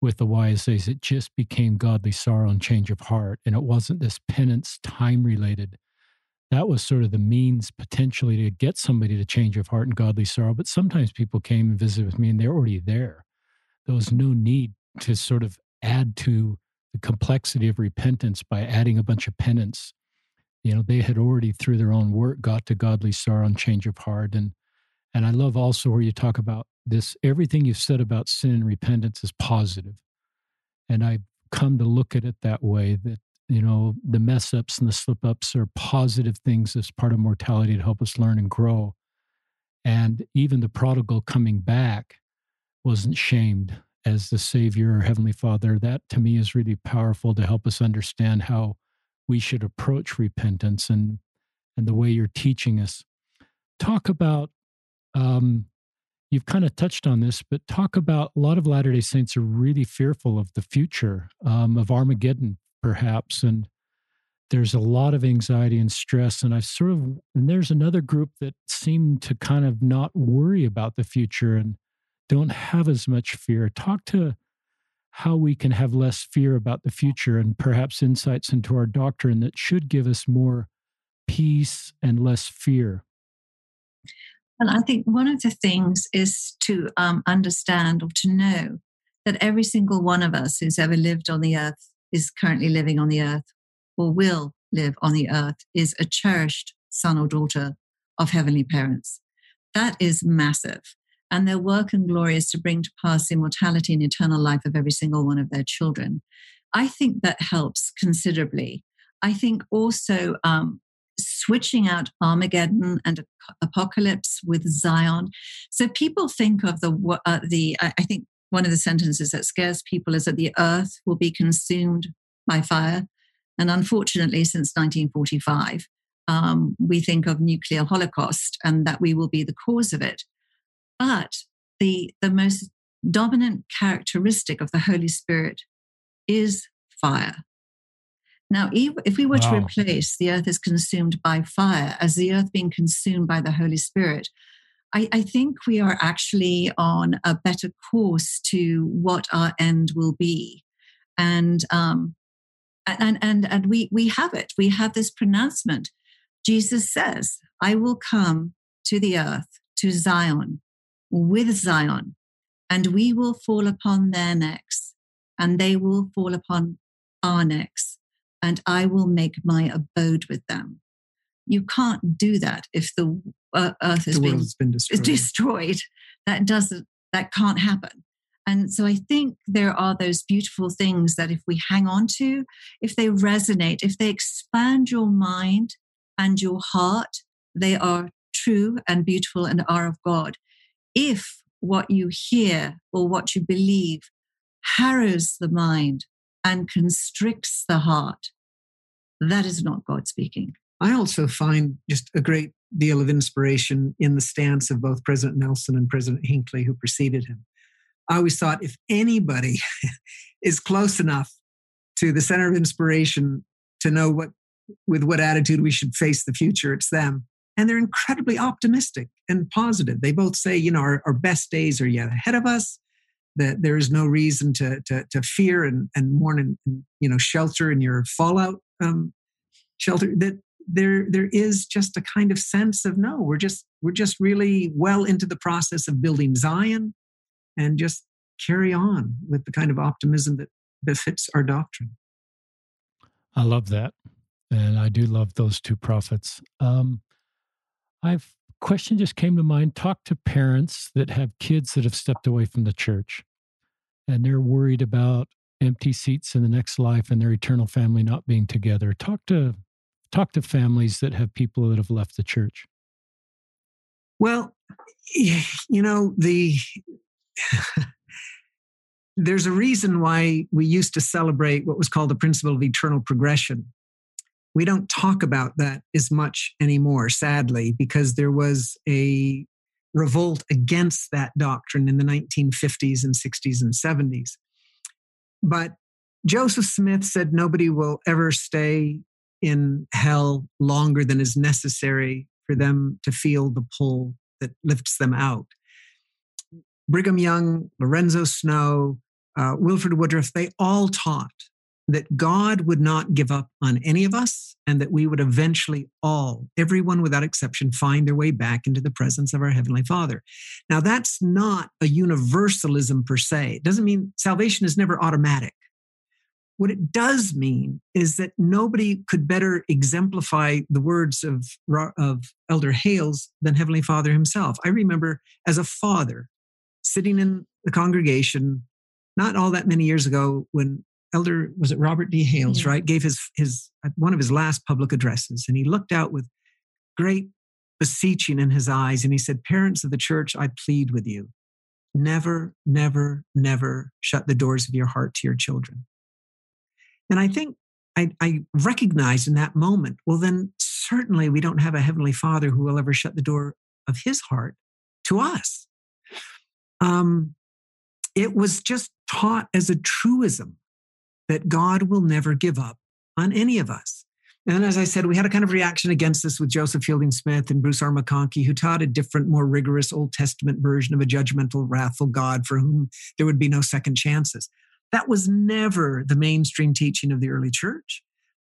with the ysas it just became godly sorrow and change of heart and it wasn't this penance time related that was sort of the means potentially to get somebody to change of heart and godly sorrow but sometimes people came and visited with me and they're already there there was no need to sort of add to the complexity of repentance by adding a bunch of penance. You know, they had already through their own work got to godly sorrow and change of heart. And and I love also where you talk about this, everything you've said about sin and repentance is positive. And I've come to look at it that way that, you know, the mess ups and the slip ups are positive things as part of mortality to help us learn and grow. And even the prodigal coming back wasn't shamed as the Savior or Heavenly Father, that to me is really powerful to help us understand how we should approach repentance and and the way you're teaching us. Talk about um, you've kind of touched on this, but talk about a lot of Latter Day Saints are really fearful of the future um, of Armageddon, perhaps, and there's a lot of anxiety and stress. And I've sort of and there's another group that seem to kind of not worry about the future and don't have as much fear. Talk to how we can have less fear about the future and perhaps insights into our doctrine that should give us more peace and less fear. And I think one of the things is to um, understand or to know that every single one of us who's ever lived on the earth, is currently living on the earth, or will live on the earth, is a cherished son or daughter of heavenly parents. That is massive. And their work and glory is to bring to pass immortality and eternal life of every single one of their children. I think that helps considerably. I think also um, switching out Armageddon and apocalypse with Zion. So people think of the uh, the I think one of the sentences that scares people is that the earth will be consumed by fire. And unfortunately, since 1945, um, we think of nuclear holocaust and that we will be the cause of it. But the, the most dominant characteristic of the Holy Spirit is fire. Now, if we were wow. to replace the earth is consumed by fire as the earth being consumed by the Holy Spirit, I, I, think we are actually on a better course to what our end will be. And um, and and and we we have it. We have this pronouncement. Jesus says, "I will come to the earth, to Zion, with Zion, and we will fall upon their necks, and they will fall upon our necks, and I will make my abode with them." You can't do that if the uh, Earth has been, been destroyed. destroyed. That doesn't. That can't happen. And so I think there are those beautiful things that if we hang on to, if they resonate, if they expand your mind and your heart, they are true and beautiful and are of God. If what you hear or what you believe harrows the mind and constricts the heart, that is not God speaking. I also find just a great deal of inspiration in the stance of both President Nelson and President Hinckley, who preceded him. I always thought if anybody is close enough to the center of inspiration to know what with what attitude we should face the future, it's them. And they're incredibly optimistic and positive. They both say, you know, our, our best days are yet ahead of us, that there is no reason to, to, to fear and, and mourn and, you know, shelter in your fallout um, shelter, that there there is just a kind of sense of no we're just we're just really well into the process of building zion and just carry on with the kind of optimism that befits our doctrine. I love that. And i do love those two prophets. Um i've question just came to mind talk to parents that have kids that have stepped away from the church and they're worried about empty seats in the next life and their eternal family not being together talk to talk to families that have people that have left the church? Well, you know, the there's a reason why we used to celebrate what was called the principle of eternal progression. We don't talk about that as much anymore, sadly, because there was a revolt against that doctrine in the 1950s and 60s and 70s. But Joseph Smith said nobody will ever stay in hell longer than is necessary for them to feel the pull that lifts them out. Brigham Young, Lorenzo Snow, uh, Wilford Woodruff, they all taught that God would not give up on any of us and that we would eventually all, everyone without exception, find their way back into the presence of our Heavenly Father. Now, that's not a universalism per se. It doesn't mean salvation is never automatic. What it does mean is that nobody could better exemplify the words of, of Elder Hales than Heavenly Father himself. I remember as a father sitting in the congregation not all that many years ago when Elder, was it Robert D. Hales, yeah. right, gave his, his one of his last public addresses. And he looked out with great beseeching in his eyes and he said, Parents of the church, I plead with you. Never, never, never shut the doors of your heart to your children. And I think I, I recognized in that moment, well, then certainly we don't have a Heavenly Father who will ever shut the door of his heart to us. Um, it was just taught as a truism that God will never give up on any of us. And as I said, we had a kind of reaction against this with Joseph Fielding Smith and Bruce R. McConkie, who taught a different, more rigorous Old Testament version of a judgmental, wrathful God for whom there would be no second chances. That was never the mainstream teaching of the early church.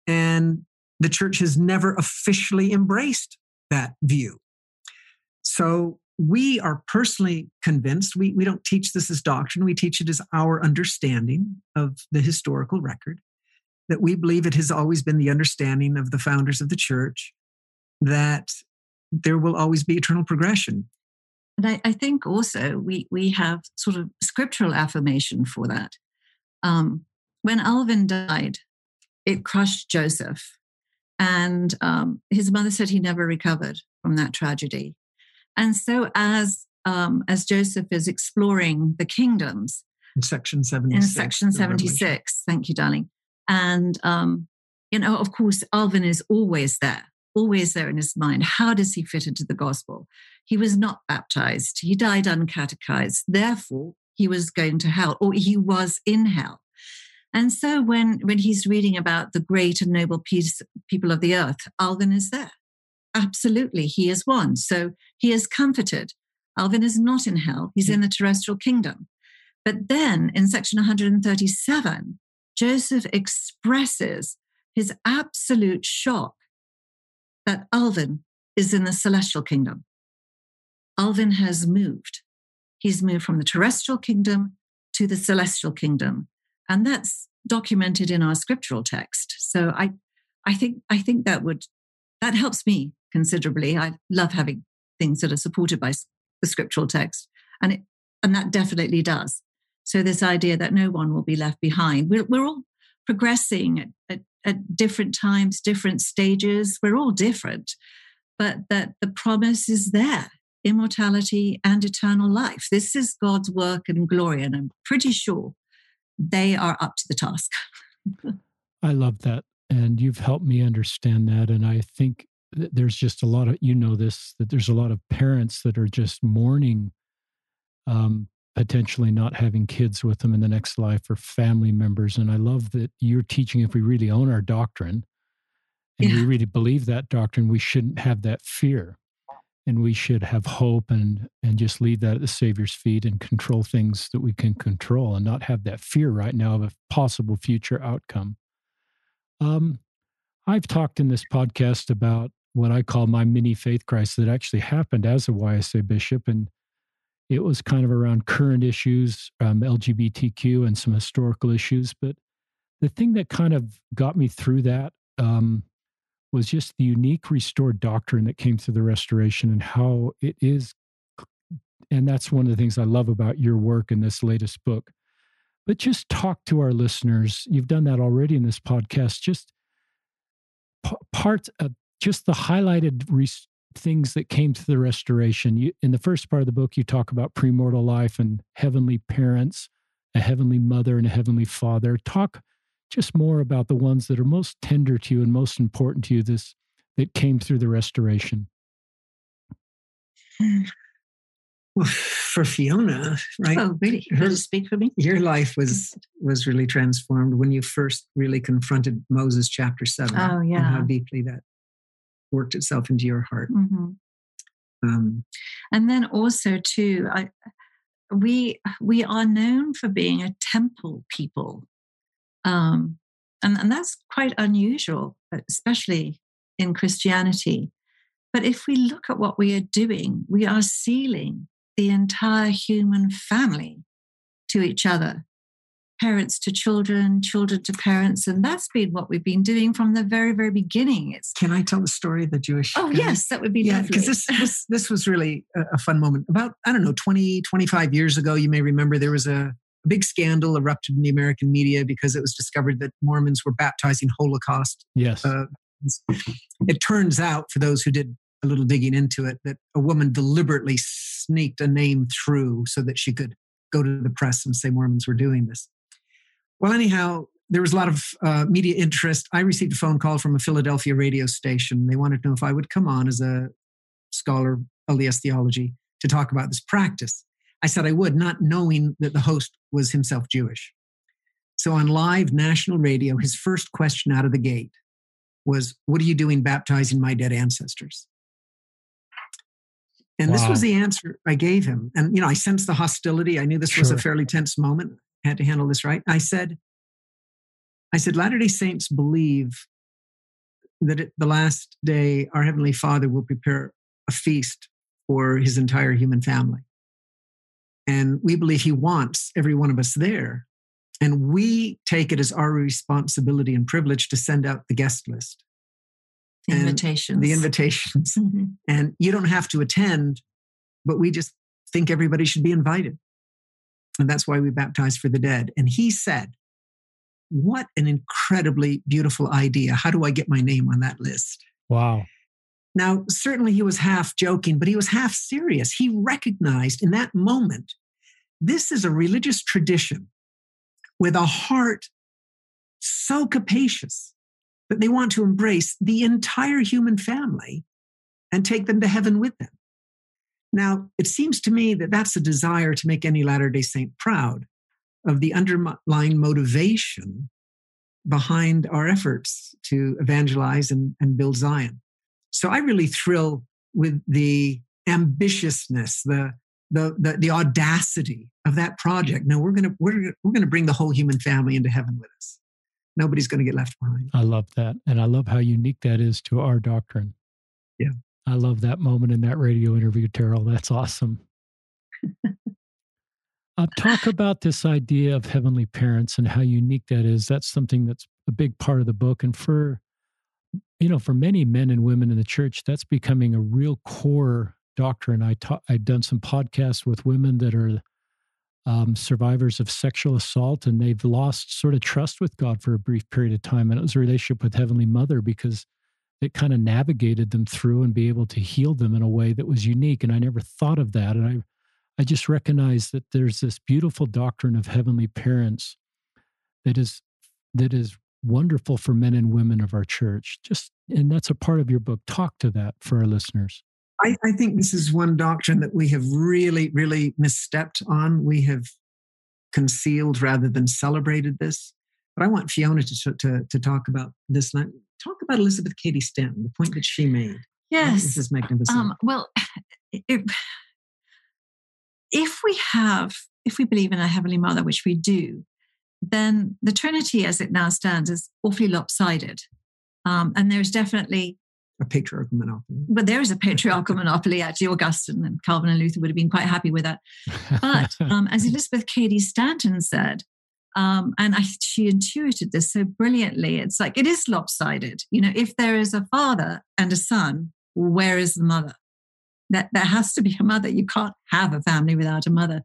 And the church has never officially embraced that view. So we are personally convinced, we, we don't teach this as doctrine, we teach it as our understanding of the historical record, that we believe it has always been the understanding of the founders of the church that there will always be eternal progression. And I, I think also we, we have sort of scriptural affirmation for that. Um, when Alvin died, it crushed Joseph. And um, his mother said he never recovered from that tragedy. And so, as um, as Joseph is exploring the kingdoms in section seventy in section seventy six, thank you, darling. And um, you know, of course, Alvin is always there, always there in his mind. How does he fit into the gospel? He was not baptized. He died uncatechized. Therefore, he was going to hell, or he was in hell. And so when, when he's reading about the great and noble peace, people of the earth, Alvin is there. Absolutely, he is one. So he is comforted. Alvin is not in hell, he's hmm. in the terrestrial kingdom. But then in section 137, Joseph expresses his absolute shock that Alvin is in the celestial kingdom. Alvin has moved. He's moved from the terrestrial kingdom to the celestial kingdom and that's documented in our scriptural text so i i think i think that would that helps me considerably i love having things that are supported by the scriptural text and it and that definitely does so this idea that no one will be left behind we're, we're all progressing at, at, at different times different stages we're all different but that the promise is there immortality and eternal life this is god's work and glory and i'm pretty sure they are up to the task. I love that. And you've helped me understand that. And I think there's just a lot of, you know, this, that there's a lot of parents that are just mourning um, potentially not having kids with them in the next life or family members. And I love that you're teaching if we really own our doctrine and yeah. we really believe that doctrine, we shouldn't have that fear and we should have hope and and just leave that at the savior's feet and control things that we can control and not have that fear right now of a possible future outcome um, i've talked in this podcast about what i call my mini faith crisis that actually happened as a ysa bishop and it was kind of around current issues um, lgbtq and some historical issues but the thing that kind of got me through that um, was just the unique restored doctrine that came through the restoration and how it is and that's one of the things i love about your work in this latest book. But just talk to our listeners you've done that already in this podcast just p- parts of just the highlighted res- things that came to the restoration. You, in the first part of the book you talk about premortal life and heavenly parents a heavenly mother and a heavenly father. Talk just more about the ones that are most tender to you and most important to you this that came through the restoration. Well, for fiona right? Oh really her, speak for me? your life was was really transformed when you first really confronted moses chapter 7 oh yeah and how deeply that worked itself into your heart mm-hmm. um, and then also too I, we we are known for being a temple people um, and, and that's quite unusual, especially in Christianity. But if we look at what we are doing, we are sealing the entire human family to each other parents to children, children to parents, and that's been what we've been doing from the very, very beginning. It's can I tell the story of the Jewish? Oh family? yes, that would be yeah, because this, this this was really a, a, fun moment. About I don't know 20, 25 years ago, you may remember there was a a big scandal erupted in the American media because it was discovered that Mormons were baptizing Holocaust. Yes. Uh, it turns out, for those who did a little digging into it, that a woman deliberately sneaked a name through so that she could go to the press and say Mormons were doing this. Well, anyhow, there was a lot of uh, media interest. I received a phone call from a Philadelphia radio station. They wanted to know if I would come on as a scholar, of LDS theology, to talk about this practice. I said I would, not knowing that the host was himself Jewish. So on live national radio, his first question out of the gate was, What are you doing baptizing my dead ancestors? And wow. this was the answer I gave him. And, you know, I sensed the hostility. I knew this sure. was a fairly tense moment. I had to handle this right. I said, I said, Latter day Saints believe that at the last day, our Heavenly Father will prepare a feast for his entire human family. And we believe he wants every one of us there. And we take it as our responsibility and privilege to send out the guest list. The invitations. The invitations. Mm-hmm. And you don't have to attend, but we just think everybody should be invited. And that's why we baptize for the dead. And he said, What an incredibly beautiful idea. How do I get my name on that list? Wow. Now, certainly he was half joking, but he was half serious. He recognized in that moment this is a religious tradition with a heart so capacious that they want to embrace the entire human family and take them to heaven with them. Now, it seems to me that that's a desire to make any Latter day Saint proud of the underlying motivation behind our efforts to evangelize and, and build Zion. So I really thrill with the ambitiousness, the, the, the, the audacity of that project. No, we're gonna we're, we're gonna bring the whole human family into heaven with us. Nobody's gonna get left behind. I love that. And I love how unique that is to our doctrine. Yeah. I love that moment in that radio interview, Terryl. That's awesome. uh, talk about this idea of heavenly parents and how unique that is. That's something that's a big part of the book. And for, you know, for many men and women in the church, that's becoming a real core doctrine. I ta- I've done some podcasts with women that are um, survivors of sexual assault, and they've lost sort of trust with God for a brief period of time. And it was a relationship with Heavenly Mother because it kind of navigated them through and be able to heal them in a way that was unique. And I never thought of that. And I, I just recognize that there's this beautiful doctrine of heavenly parents that is that is wonderful for men and women of our church. Just and that's a part of your book. Talk to that for our listeners. I, I think this is one doctrine that we have really, really misstepped on. We have concealed rather than celebrated this. But I want Fiona to, to, to talk about this talk about Elizabeth Cady Stanton, the point that she made. Yes. This is magnificent. Um, well, if, if we have, if we believe in a Heavenly Mother, which we do, then the Trinity as it now stands is awfully lopsided. Um, and there's definitely a patriarchal monopoly. But there is a patriarchal monopoly. Actually, Augustine and Calvin and Luther would have been quite happy with that. But um, as Elizabeth Cady Stanton said, um, and I, she intuited this so brilliantly. It's like it is lopsided. You know, if there is a father and a son, where is the mother? That there has to be a mother. You can't have a family without a mother.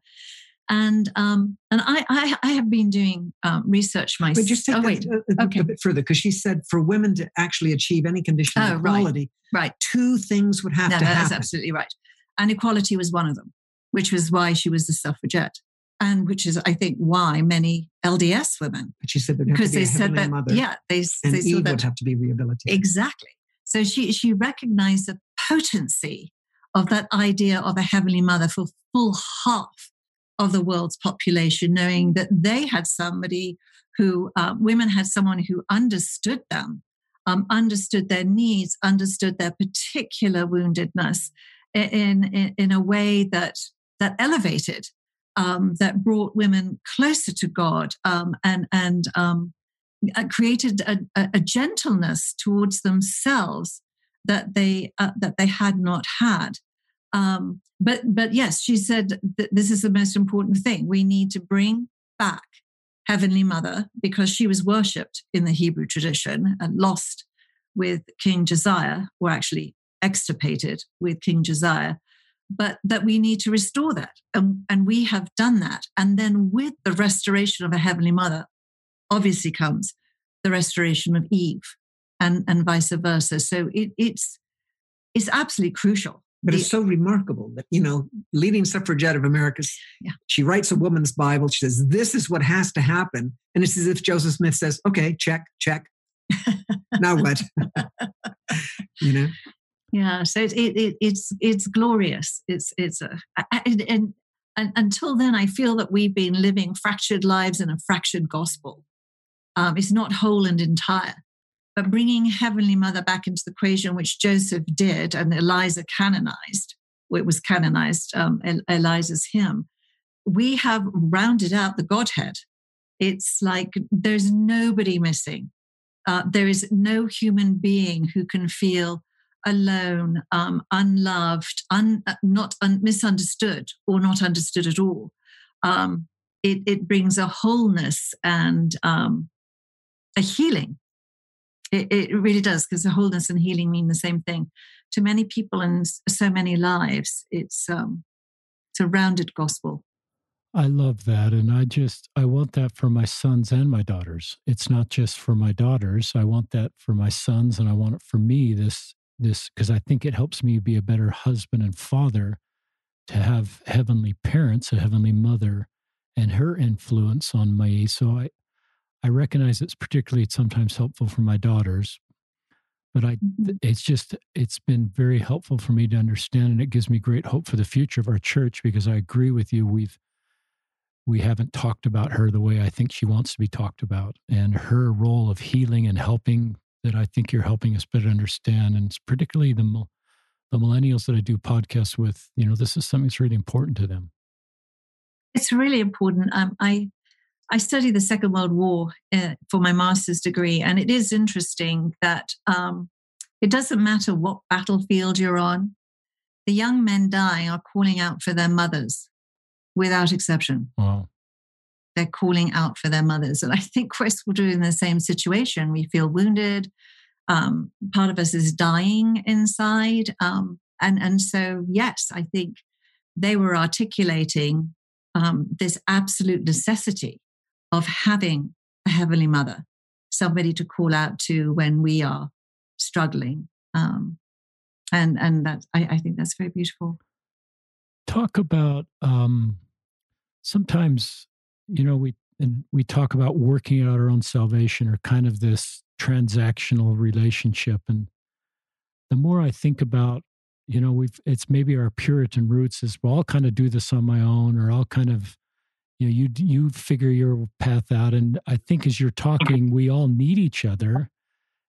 And um, and I, I, I have been doing um, research myself. But just take oh, wait. A, a, okay. a bit further because she said for women to actually achieve any condition of oh, equality, right. right, two things would have no, to no, happen. That's absolutely right. And equality was one of them, which was why she was the suffragette and which is I think why many LDS women. But she said because they said that mother, yeah, they, and they Eve that, would have to be rehabilitated. Exactly. So she she recognized the potency of that idea of a heavenly mother for full half of the world's population, knowing that they had somebody who uh, women had someone who understood them, um, understood their needs, understood their particular woundedness in, in in a way that that elevated um, that brought women closer to God um, and and um, uh, created a, a, gentleness towards themselves that they uh, that they had not had. Um, but but yes, she said that this is the most important thing. We need to bring back Heavenly Mother because she was worshipped in the Hebrew tradition and lost with King Josiah, or actually extirpated with King Josiah but that we need to restore that. And, and we have done that. And then with the restoration of a Heavenly Mother, obviously comes the restoration of Eve and, and vice versa. So it, it's, it's absolutely crucial. But the, it's so remarkable that, you know, leading suffragette of America, yeah. she writes a woman's Bible. She says, this is what has to happen. And it's as if Joseph Smith says, okay, check, check. now what? you know? Yeah so it, it, it's it's glorious. It's it's a, and, and, and until then i feel that we've been living fractured lives in a fractured gospel. Um, it's not whole and entire. But bringing heavenly mother back into the equation which joseph did and eliza canonized it was canonized um, eliza's hymn we have rounded out the godhead. It's like there's nobody missing. Uh, there is no human being who can feel alone, um, unloved, un, uh, not un, misunderstood, or not understood at all, um, it, it, brings a wholeness and um, a healing. It, it really does, because the wholeness and healing mean the same thing. To many people and so many lives, it's um, it's a rounded gospel. I love that. And I just, I want that for my sons and my daughters. It's not just for my daughters. I want that for my sons and I want it for me. This, this, because I think it helps me be a better husband and father to have heavenly parents, a heavenly mother, and her influence on me. So I, I recognize it's particularly sometimes helpful for my daughters, but I, mm-hmm. it's just, it's been very helpful for me to understand, and it gives me great hope for the future of our church because I agree with you. We've we haven't talked about her the way I think she wants to be talked about and her role of healing and helping that I think you're helping us better understand. And it's particularly the, the millennials that I do podcasts with, you know, this is something that's really important to them. It's really important. Um, I, I study the Second World War uh, for my master's degree, and it is interesting that um, it doesn't matter what battlefield you're on, the young men dying are calling out for their mothers without exception. Wow. They're calling out for their mothers. And I think Chris will do in the same situation. We feel wounded. Um, part of us is dying inside. Um, and, and so, yes, I think they were articulating um, this absolute necessity of having a Heavenly Mother, somebody to call out to when we are struggling. Um, and and that I, I, think that's very beautiful. Talk about um, sometimes you know we and we talk about working out our own salvation or kind of this transactional relationship. And the more i think about you know we've it's maybe our puritan roots is well i'll kind of do this on my own or i'll kind of you know you you figure your path out. And i think as you're talking we all need each other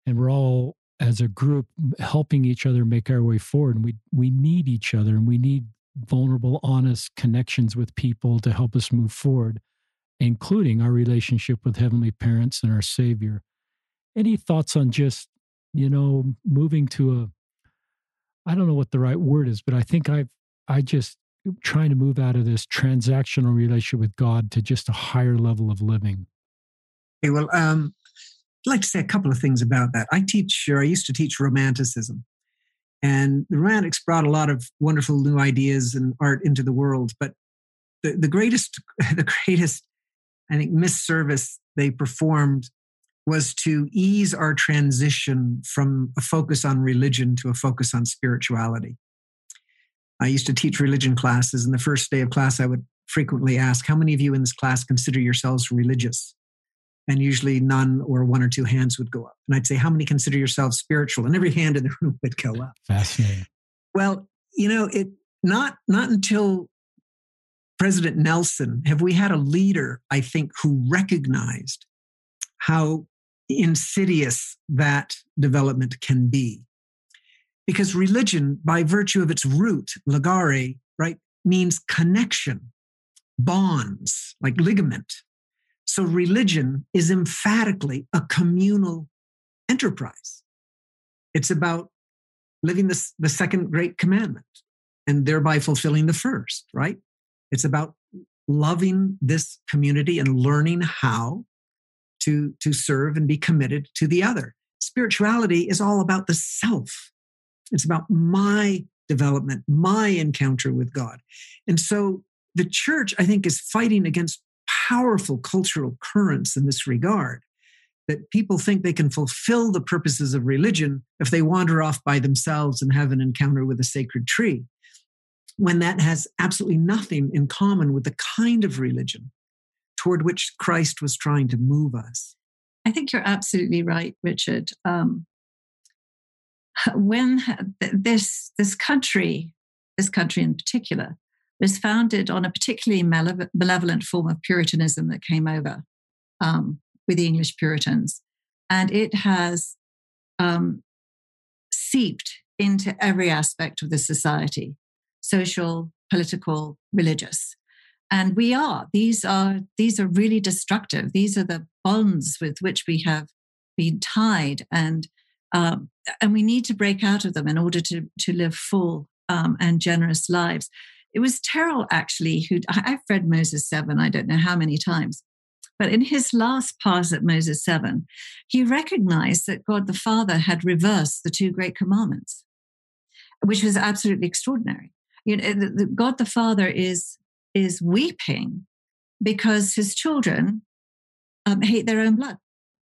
and we're all as a group helping each other make our way forward. And we we need each other and we need vulnerable, honest connections with people to help us move forward, including our relationship with Heavenly Parents and our Savior. Any thoughts on just, you know, moving to a, I don't know what the right word is, but I think I've, I just trying to move out of this transactional relationship with God to just a higher level of living. Okay, well, um, I'd like to say a couple of things about that. I teach, or I used to teach romanticism. And the Romantics brought a lot of wonderful new ideas and art into the world. But the, the greatest, the greatest, I think, misservice they performed was to ease our transition from a focus on religion to a focus on spirituality. I used to teach religion classes, and the first day of class, I would frequently ask, How many of you in this class consider yourselves religious? and usually none or one or two hands would go up. And I'd say, How many consider yourselves spiritual? And every hand in the room would go up. Fascinating. Well, you know, it not not until President Nelson have we had a leader, I think, who recognized how insidious that development can be. Because religion, by virtue of its root, ligare, right, means connection, bonds, like ligament. So religion is emphatically a communal enterprise. It's about living this, the second great commandment and thereby fulfilling the first, right? It's about loving this community and learning how to, to serve and be committed to the other. Spirituality is all about the self. It's about my development, my encounter with God. And so the church, I think, is fighting against powerful cultural currents in this regard that people think they can fulfill the purposes of religion if they wander off by themselves and have an encounter with a sacred tree, when that has absolutely nothing in common with the kind of religion toward which Christ was trying to move us. I think you're absolutely right, Richard. Um, when this this country, this country in particular, was founded on a particularly malevolent form of Puritanism that came over um, with the English Puritans. And it has um, seeped into every aspect of the society social, political, religious. And we are, these are, these are really destructive. These are the bonds with which we have been tied. And um, and we need to break out of them in order to to live full um, and generous lives. It was Terryl actually who I've read Moses seven. I don't know how many times, but in his last pass at Moses 7, he recognized that God the Father had reversed the two great commandments, which was absolutely extraordinary. You know, the, the God the Father is, is weeping because his children um, hate their own blood.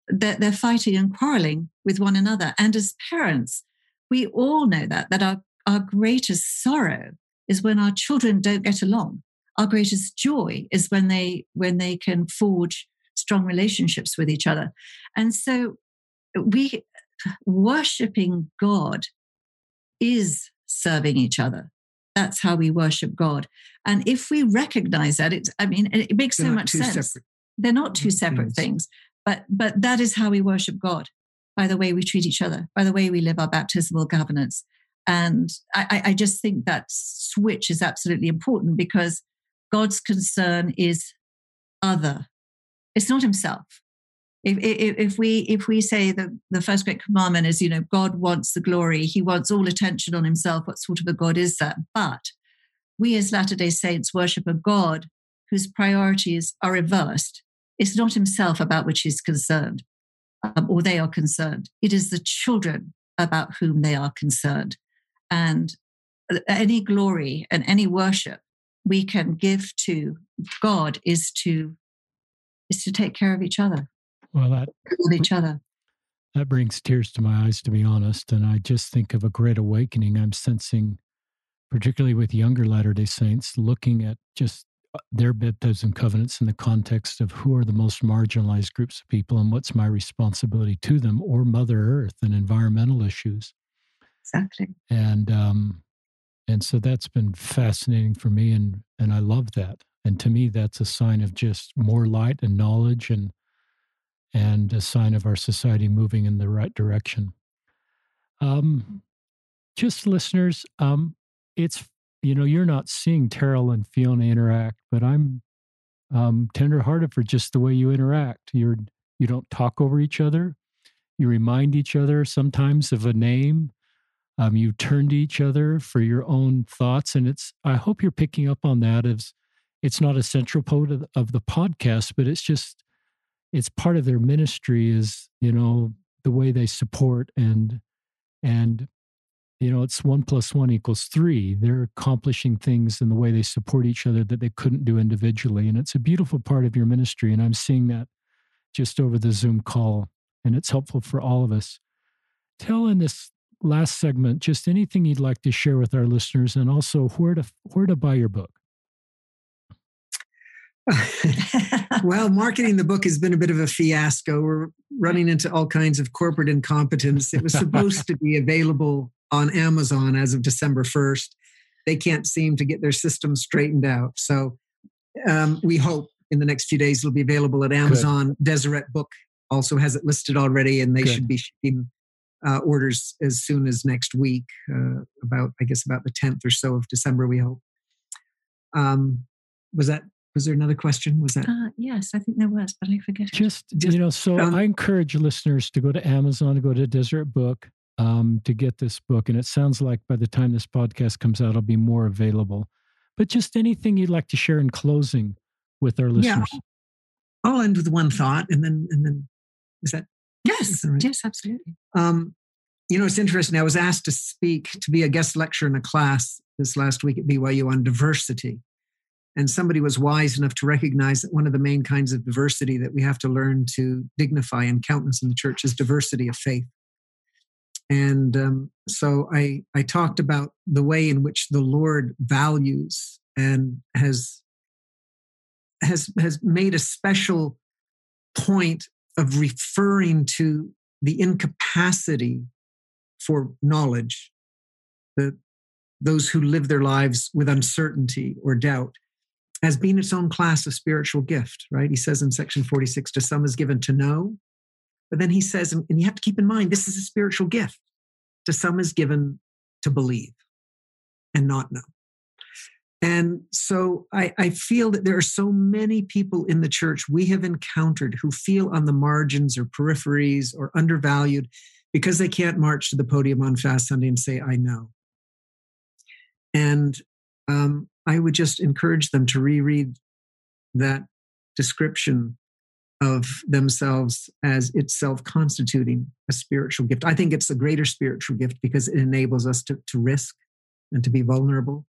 They're, they're fighting and quarreling with one another. And as parents, we all know that, that our, our greatest sorrow is when our children don't get along our greatest joy is when they when they can forge strong relationships with each other and so we worshiping god is serving each other that's how we worship god and if we recognize that it's i mean it makes they're so much sense separate. they're not two separate things. things but but that is how we worship god by the way we treat each other by the way we live our baptismal covenants and I, I just think that switch is absolutely important because God's concern is other. It's not himself. If, if, if, we if we say that the first great commandment is, you know, God wants the glory, He wants all attention on Himself. What sort of a God is that? But we as Latter Day Saints worship a God whose priorities are reversed. It's not Himself about which He's concerned, um, or they are concerned. It is the children about whom they are concerned, and uh, any glory and any worship we can give to God is to is to take care of each other. Well, that with each other. That brings tears to my eyes, to be honest. And I just think of a great awakening I'm sensing, particularly with younger Latter day Saints, looking at just uh, their baptism covenants in the context of who are the most marginalized groups of people and what's my responsibility to them, or Mother Earth and environmental issues. Exactly. And um, and so that's been fascinating for me and and i love that and to me that's a sign of just more light and knowledge and and a sign of our society moving in the right direction um just listeners um it's you know you're not seeing Terryl and fiona interact but i'm um tenderhearted for just the way you interact you're you don't talk over each other you remind each other sometimes of a name um, you turn to each other for your own thoughts, and it's. I hope you're picking up on that. As it's not a central part of, of the podcast, but it's just it's part of their ministry. Is you know the way they support and and you know it's one plus one equals three they're accomplishing things in the way they support each other that they couldn't do individually and it's a beautiful part of your ministry and i'm seeing that just over the zoom call and it's helpful for all of us tell in this last segment, just anything you'd like to share with our listeners, and also where to where to buy your book. well, marketing the book has been a bit of a fiasco. We're running into all kinds of corporate incompetence. It was supposed to be available on Amazon as of December 1st. They can't seem to get their system straightened out. So um, we hope in the next few days it'll be available at Amazon. Good. Deseret Book also has it listed already, and they Good. should be shipping uh, orders as soon as next week, uh, about I guess about the 10th or so of December. We hope. Um, was that was there another question? Was that? Uh, yes, I think there was, but I forget. Just, Just you know, so um, I encourage listeners to go to Amazon, to go to Deseret Book, um, to get this book. And it sounds like by the time this podcast comes out, it'll be more available. But just anything you'd like to share in closing with our listeners. Yeah. I'll end with one thought, and then and then is that Yes, right? yes, absolutely. Um, you know, it's interesting. I was asked to speak to be a guest lecturer in a class this last week at BYU on diversity. And somebody was wise enough to recognize that one of the main kinds of diversity that we have to learn to dignify and countenance in the church is diversity of faith. And um, so I, I talked about the way in which the Lord values and has, has, has made a special point of referring to the incapacity for knowledge, the, those who live their lives with uncertainty or doubt, as been its own class of spiritual gift, right? He says in section 46 to some is given to know, but then he says, and you have to keep in mind, this is a spiritual gift. To some is given to believe and not know. And so I, I, feel that there are so many people in the church we have encountered who feel on the margins or peripheries or undervalued because they can't march to the podium on Fast Sunday and say, I know. And um, I would just encourage them to reread that description of themselves as itself constituting a spiritual gift. I think it's a greater spiritual gift because it enables us to, to risk and to be vulnerable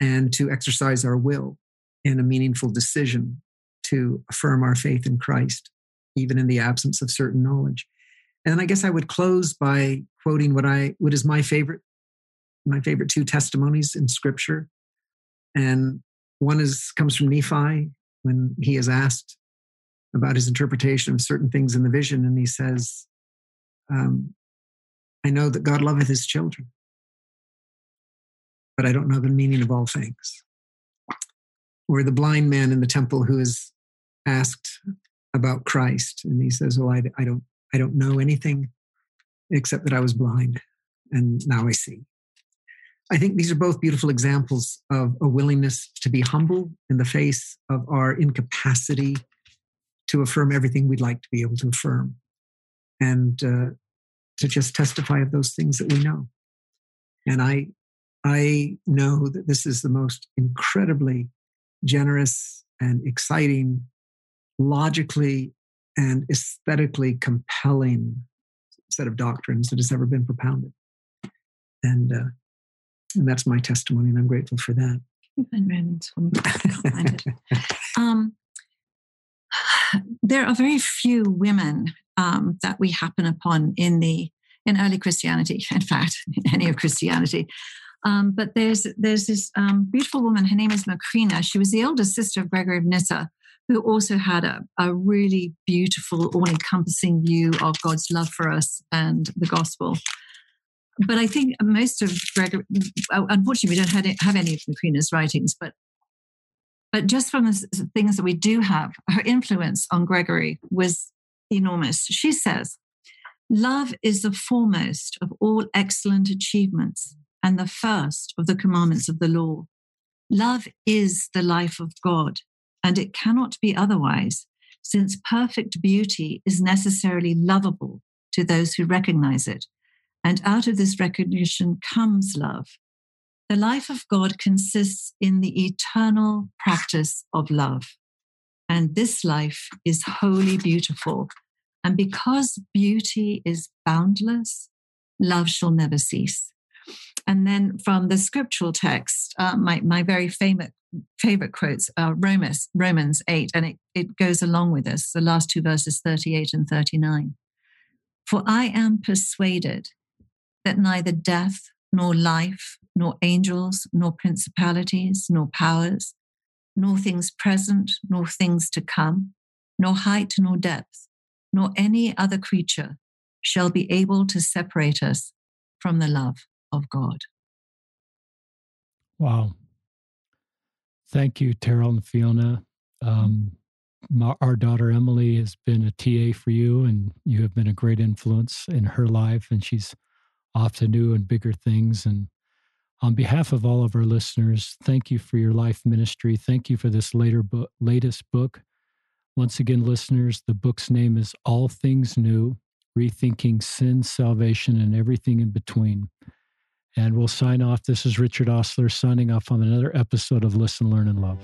and to exercise our will in a meaningful decision to affirm our faith in Christ, even in the absence of certain knowledge. And I guess I would close by quoting what I what is my favorite my favorite two testimonies in Scripture, and one is comes from Nephi when he is asked about his interpretation of certain things in the vision, and he says, um, "I know that God loveth His children, but I don't know the meaning of all things." Or the blind man in the temple who is asked about Christ, and he says, "Well, I, I don't, I don't know anything except that I was blind, and now I see." I think these are both beautiful examples of a willingness to be humble in the face of our incapacity to affirm everything we'd like to be able to affirm and uh, to just testify of those things that we know. And I, I know that this is the most incredibly generous and exciting, logically and aesthetically compelling set of doctrines that has ever been propounded. And uh, and that's my testimony, and I'm grateful for that. um, there are very few women um, that we happen upon in the in early Christianity. In fact, in any of Christianity. Um, but there's there's this um, beautiful woman. Her name is Macrina. She was the elder sister of Gregory of Nyssa, who also had a, a really beautiful, all-encompassing view of God's love for us and the gospel but I think most of Gregory, uh, unfortunately, we don't have, any of Macrina's writings, but but just from the things that we do have, her influence on Gregory was enormous. She says, Love is the foremost of all excellent achievements and the first of the commandments of the law. Love is the life of God, and it cannot be otherwise, since perfect beauty is necessarily lovable to those who recognize it and out of this recognition comes love. The life of God consists in the eternal practice of love. And this life is wholly beautiful. And because beauty is boundless, love shall never cease. And then from the scriptural text, uh, my, my very favorite, favorite quotes are Romans, Romans 8, and it, it goes along with this, the last two verses 38 and 39. For I am persuaded that neither death, nor life, nor angels, nor principalities, nor powers, nor things present, nor things to come, nor height, nor depth, nor any other creature shall be able to separate us from the love of God. Wow. Thank you, Terryl and Fiona. Um, my, our daughter Emily has been a TA for you, and you have been a great influence in her life, and she's off to new and bigger things. And on behalf of all of our listeners, thank you for your life ministry. Thank you for this later book, latest book. Once again, listeners, the book's name is All Things New Rethinking Sin, Salvation, and Everything in Between. And we'll sign off. This is Richard Ostler signing off on another episode of Listen, Learn, and Love.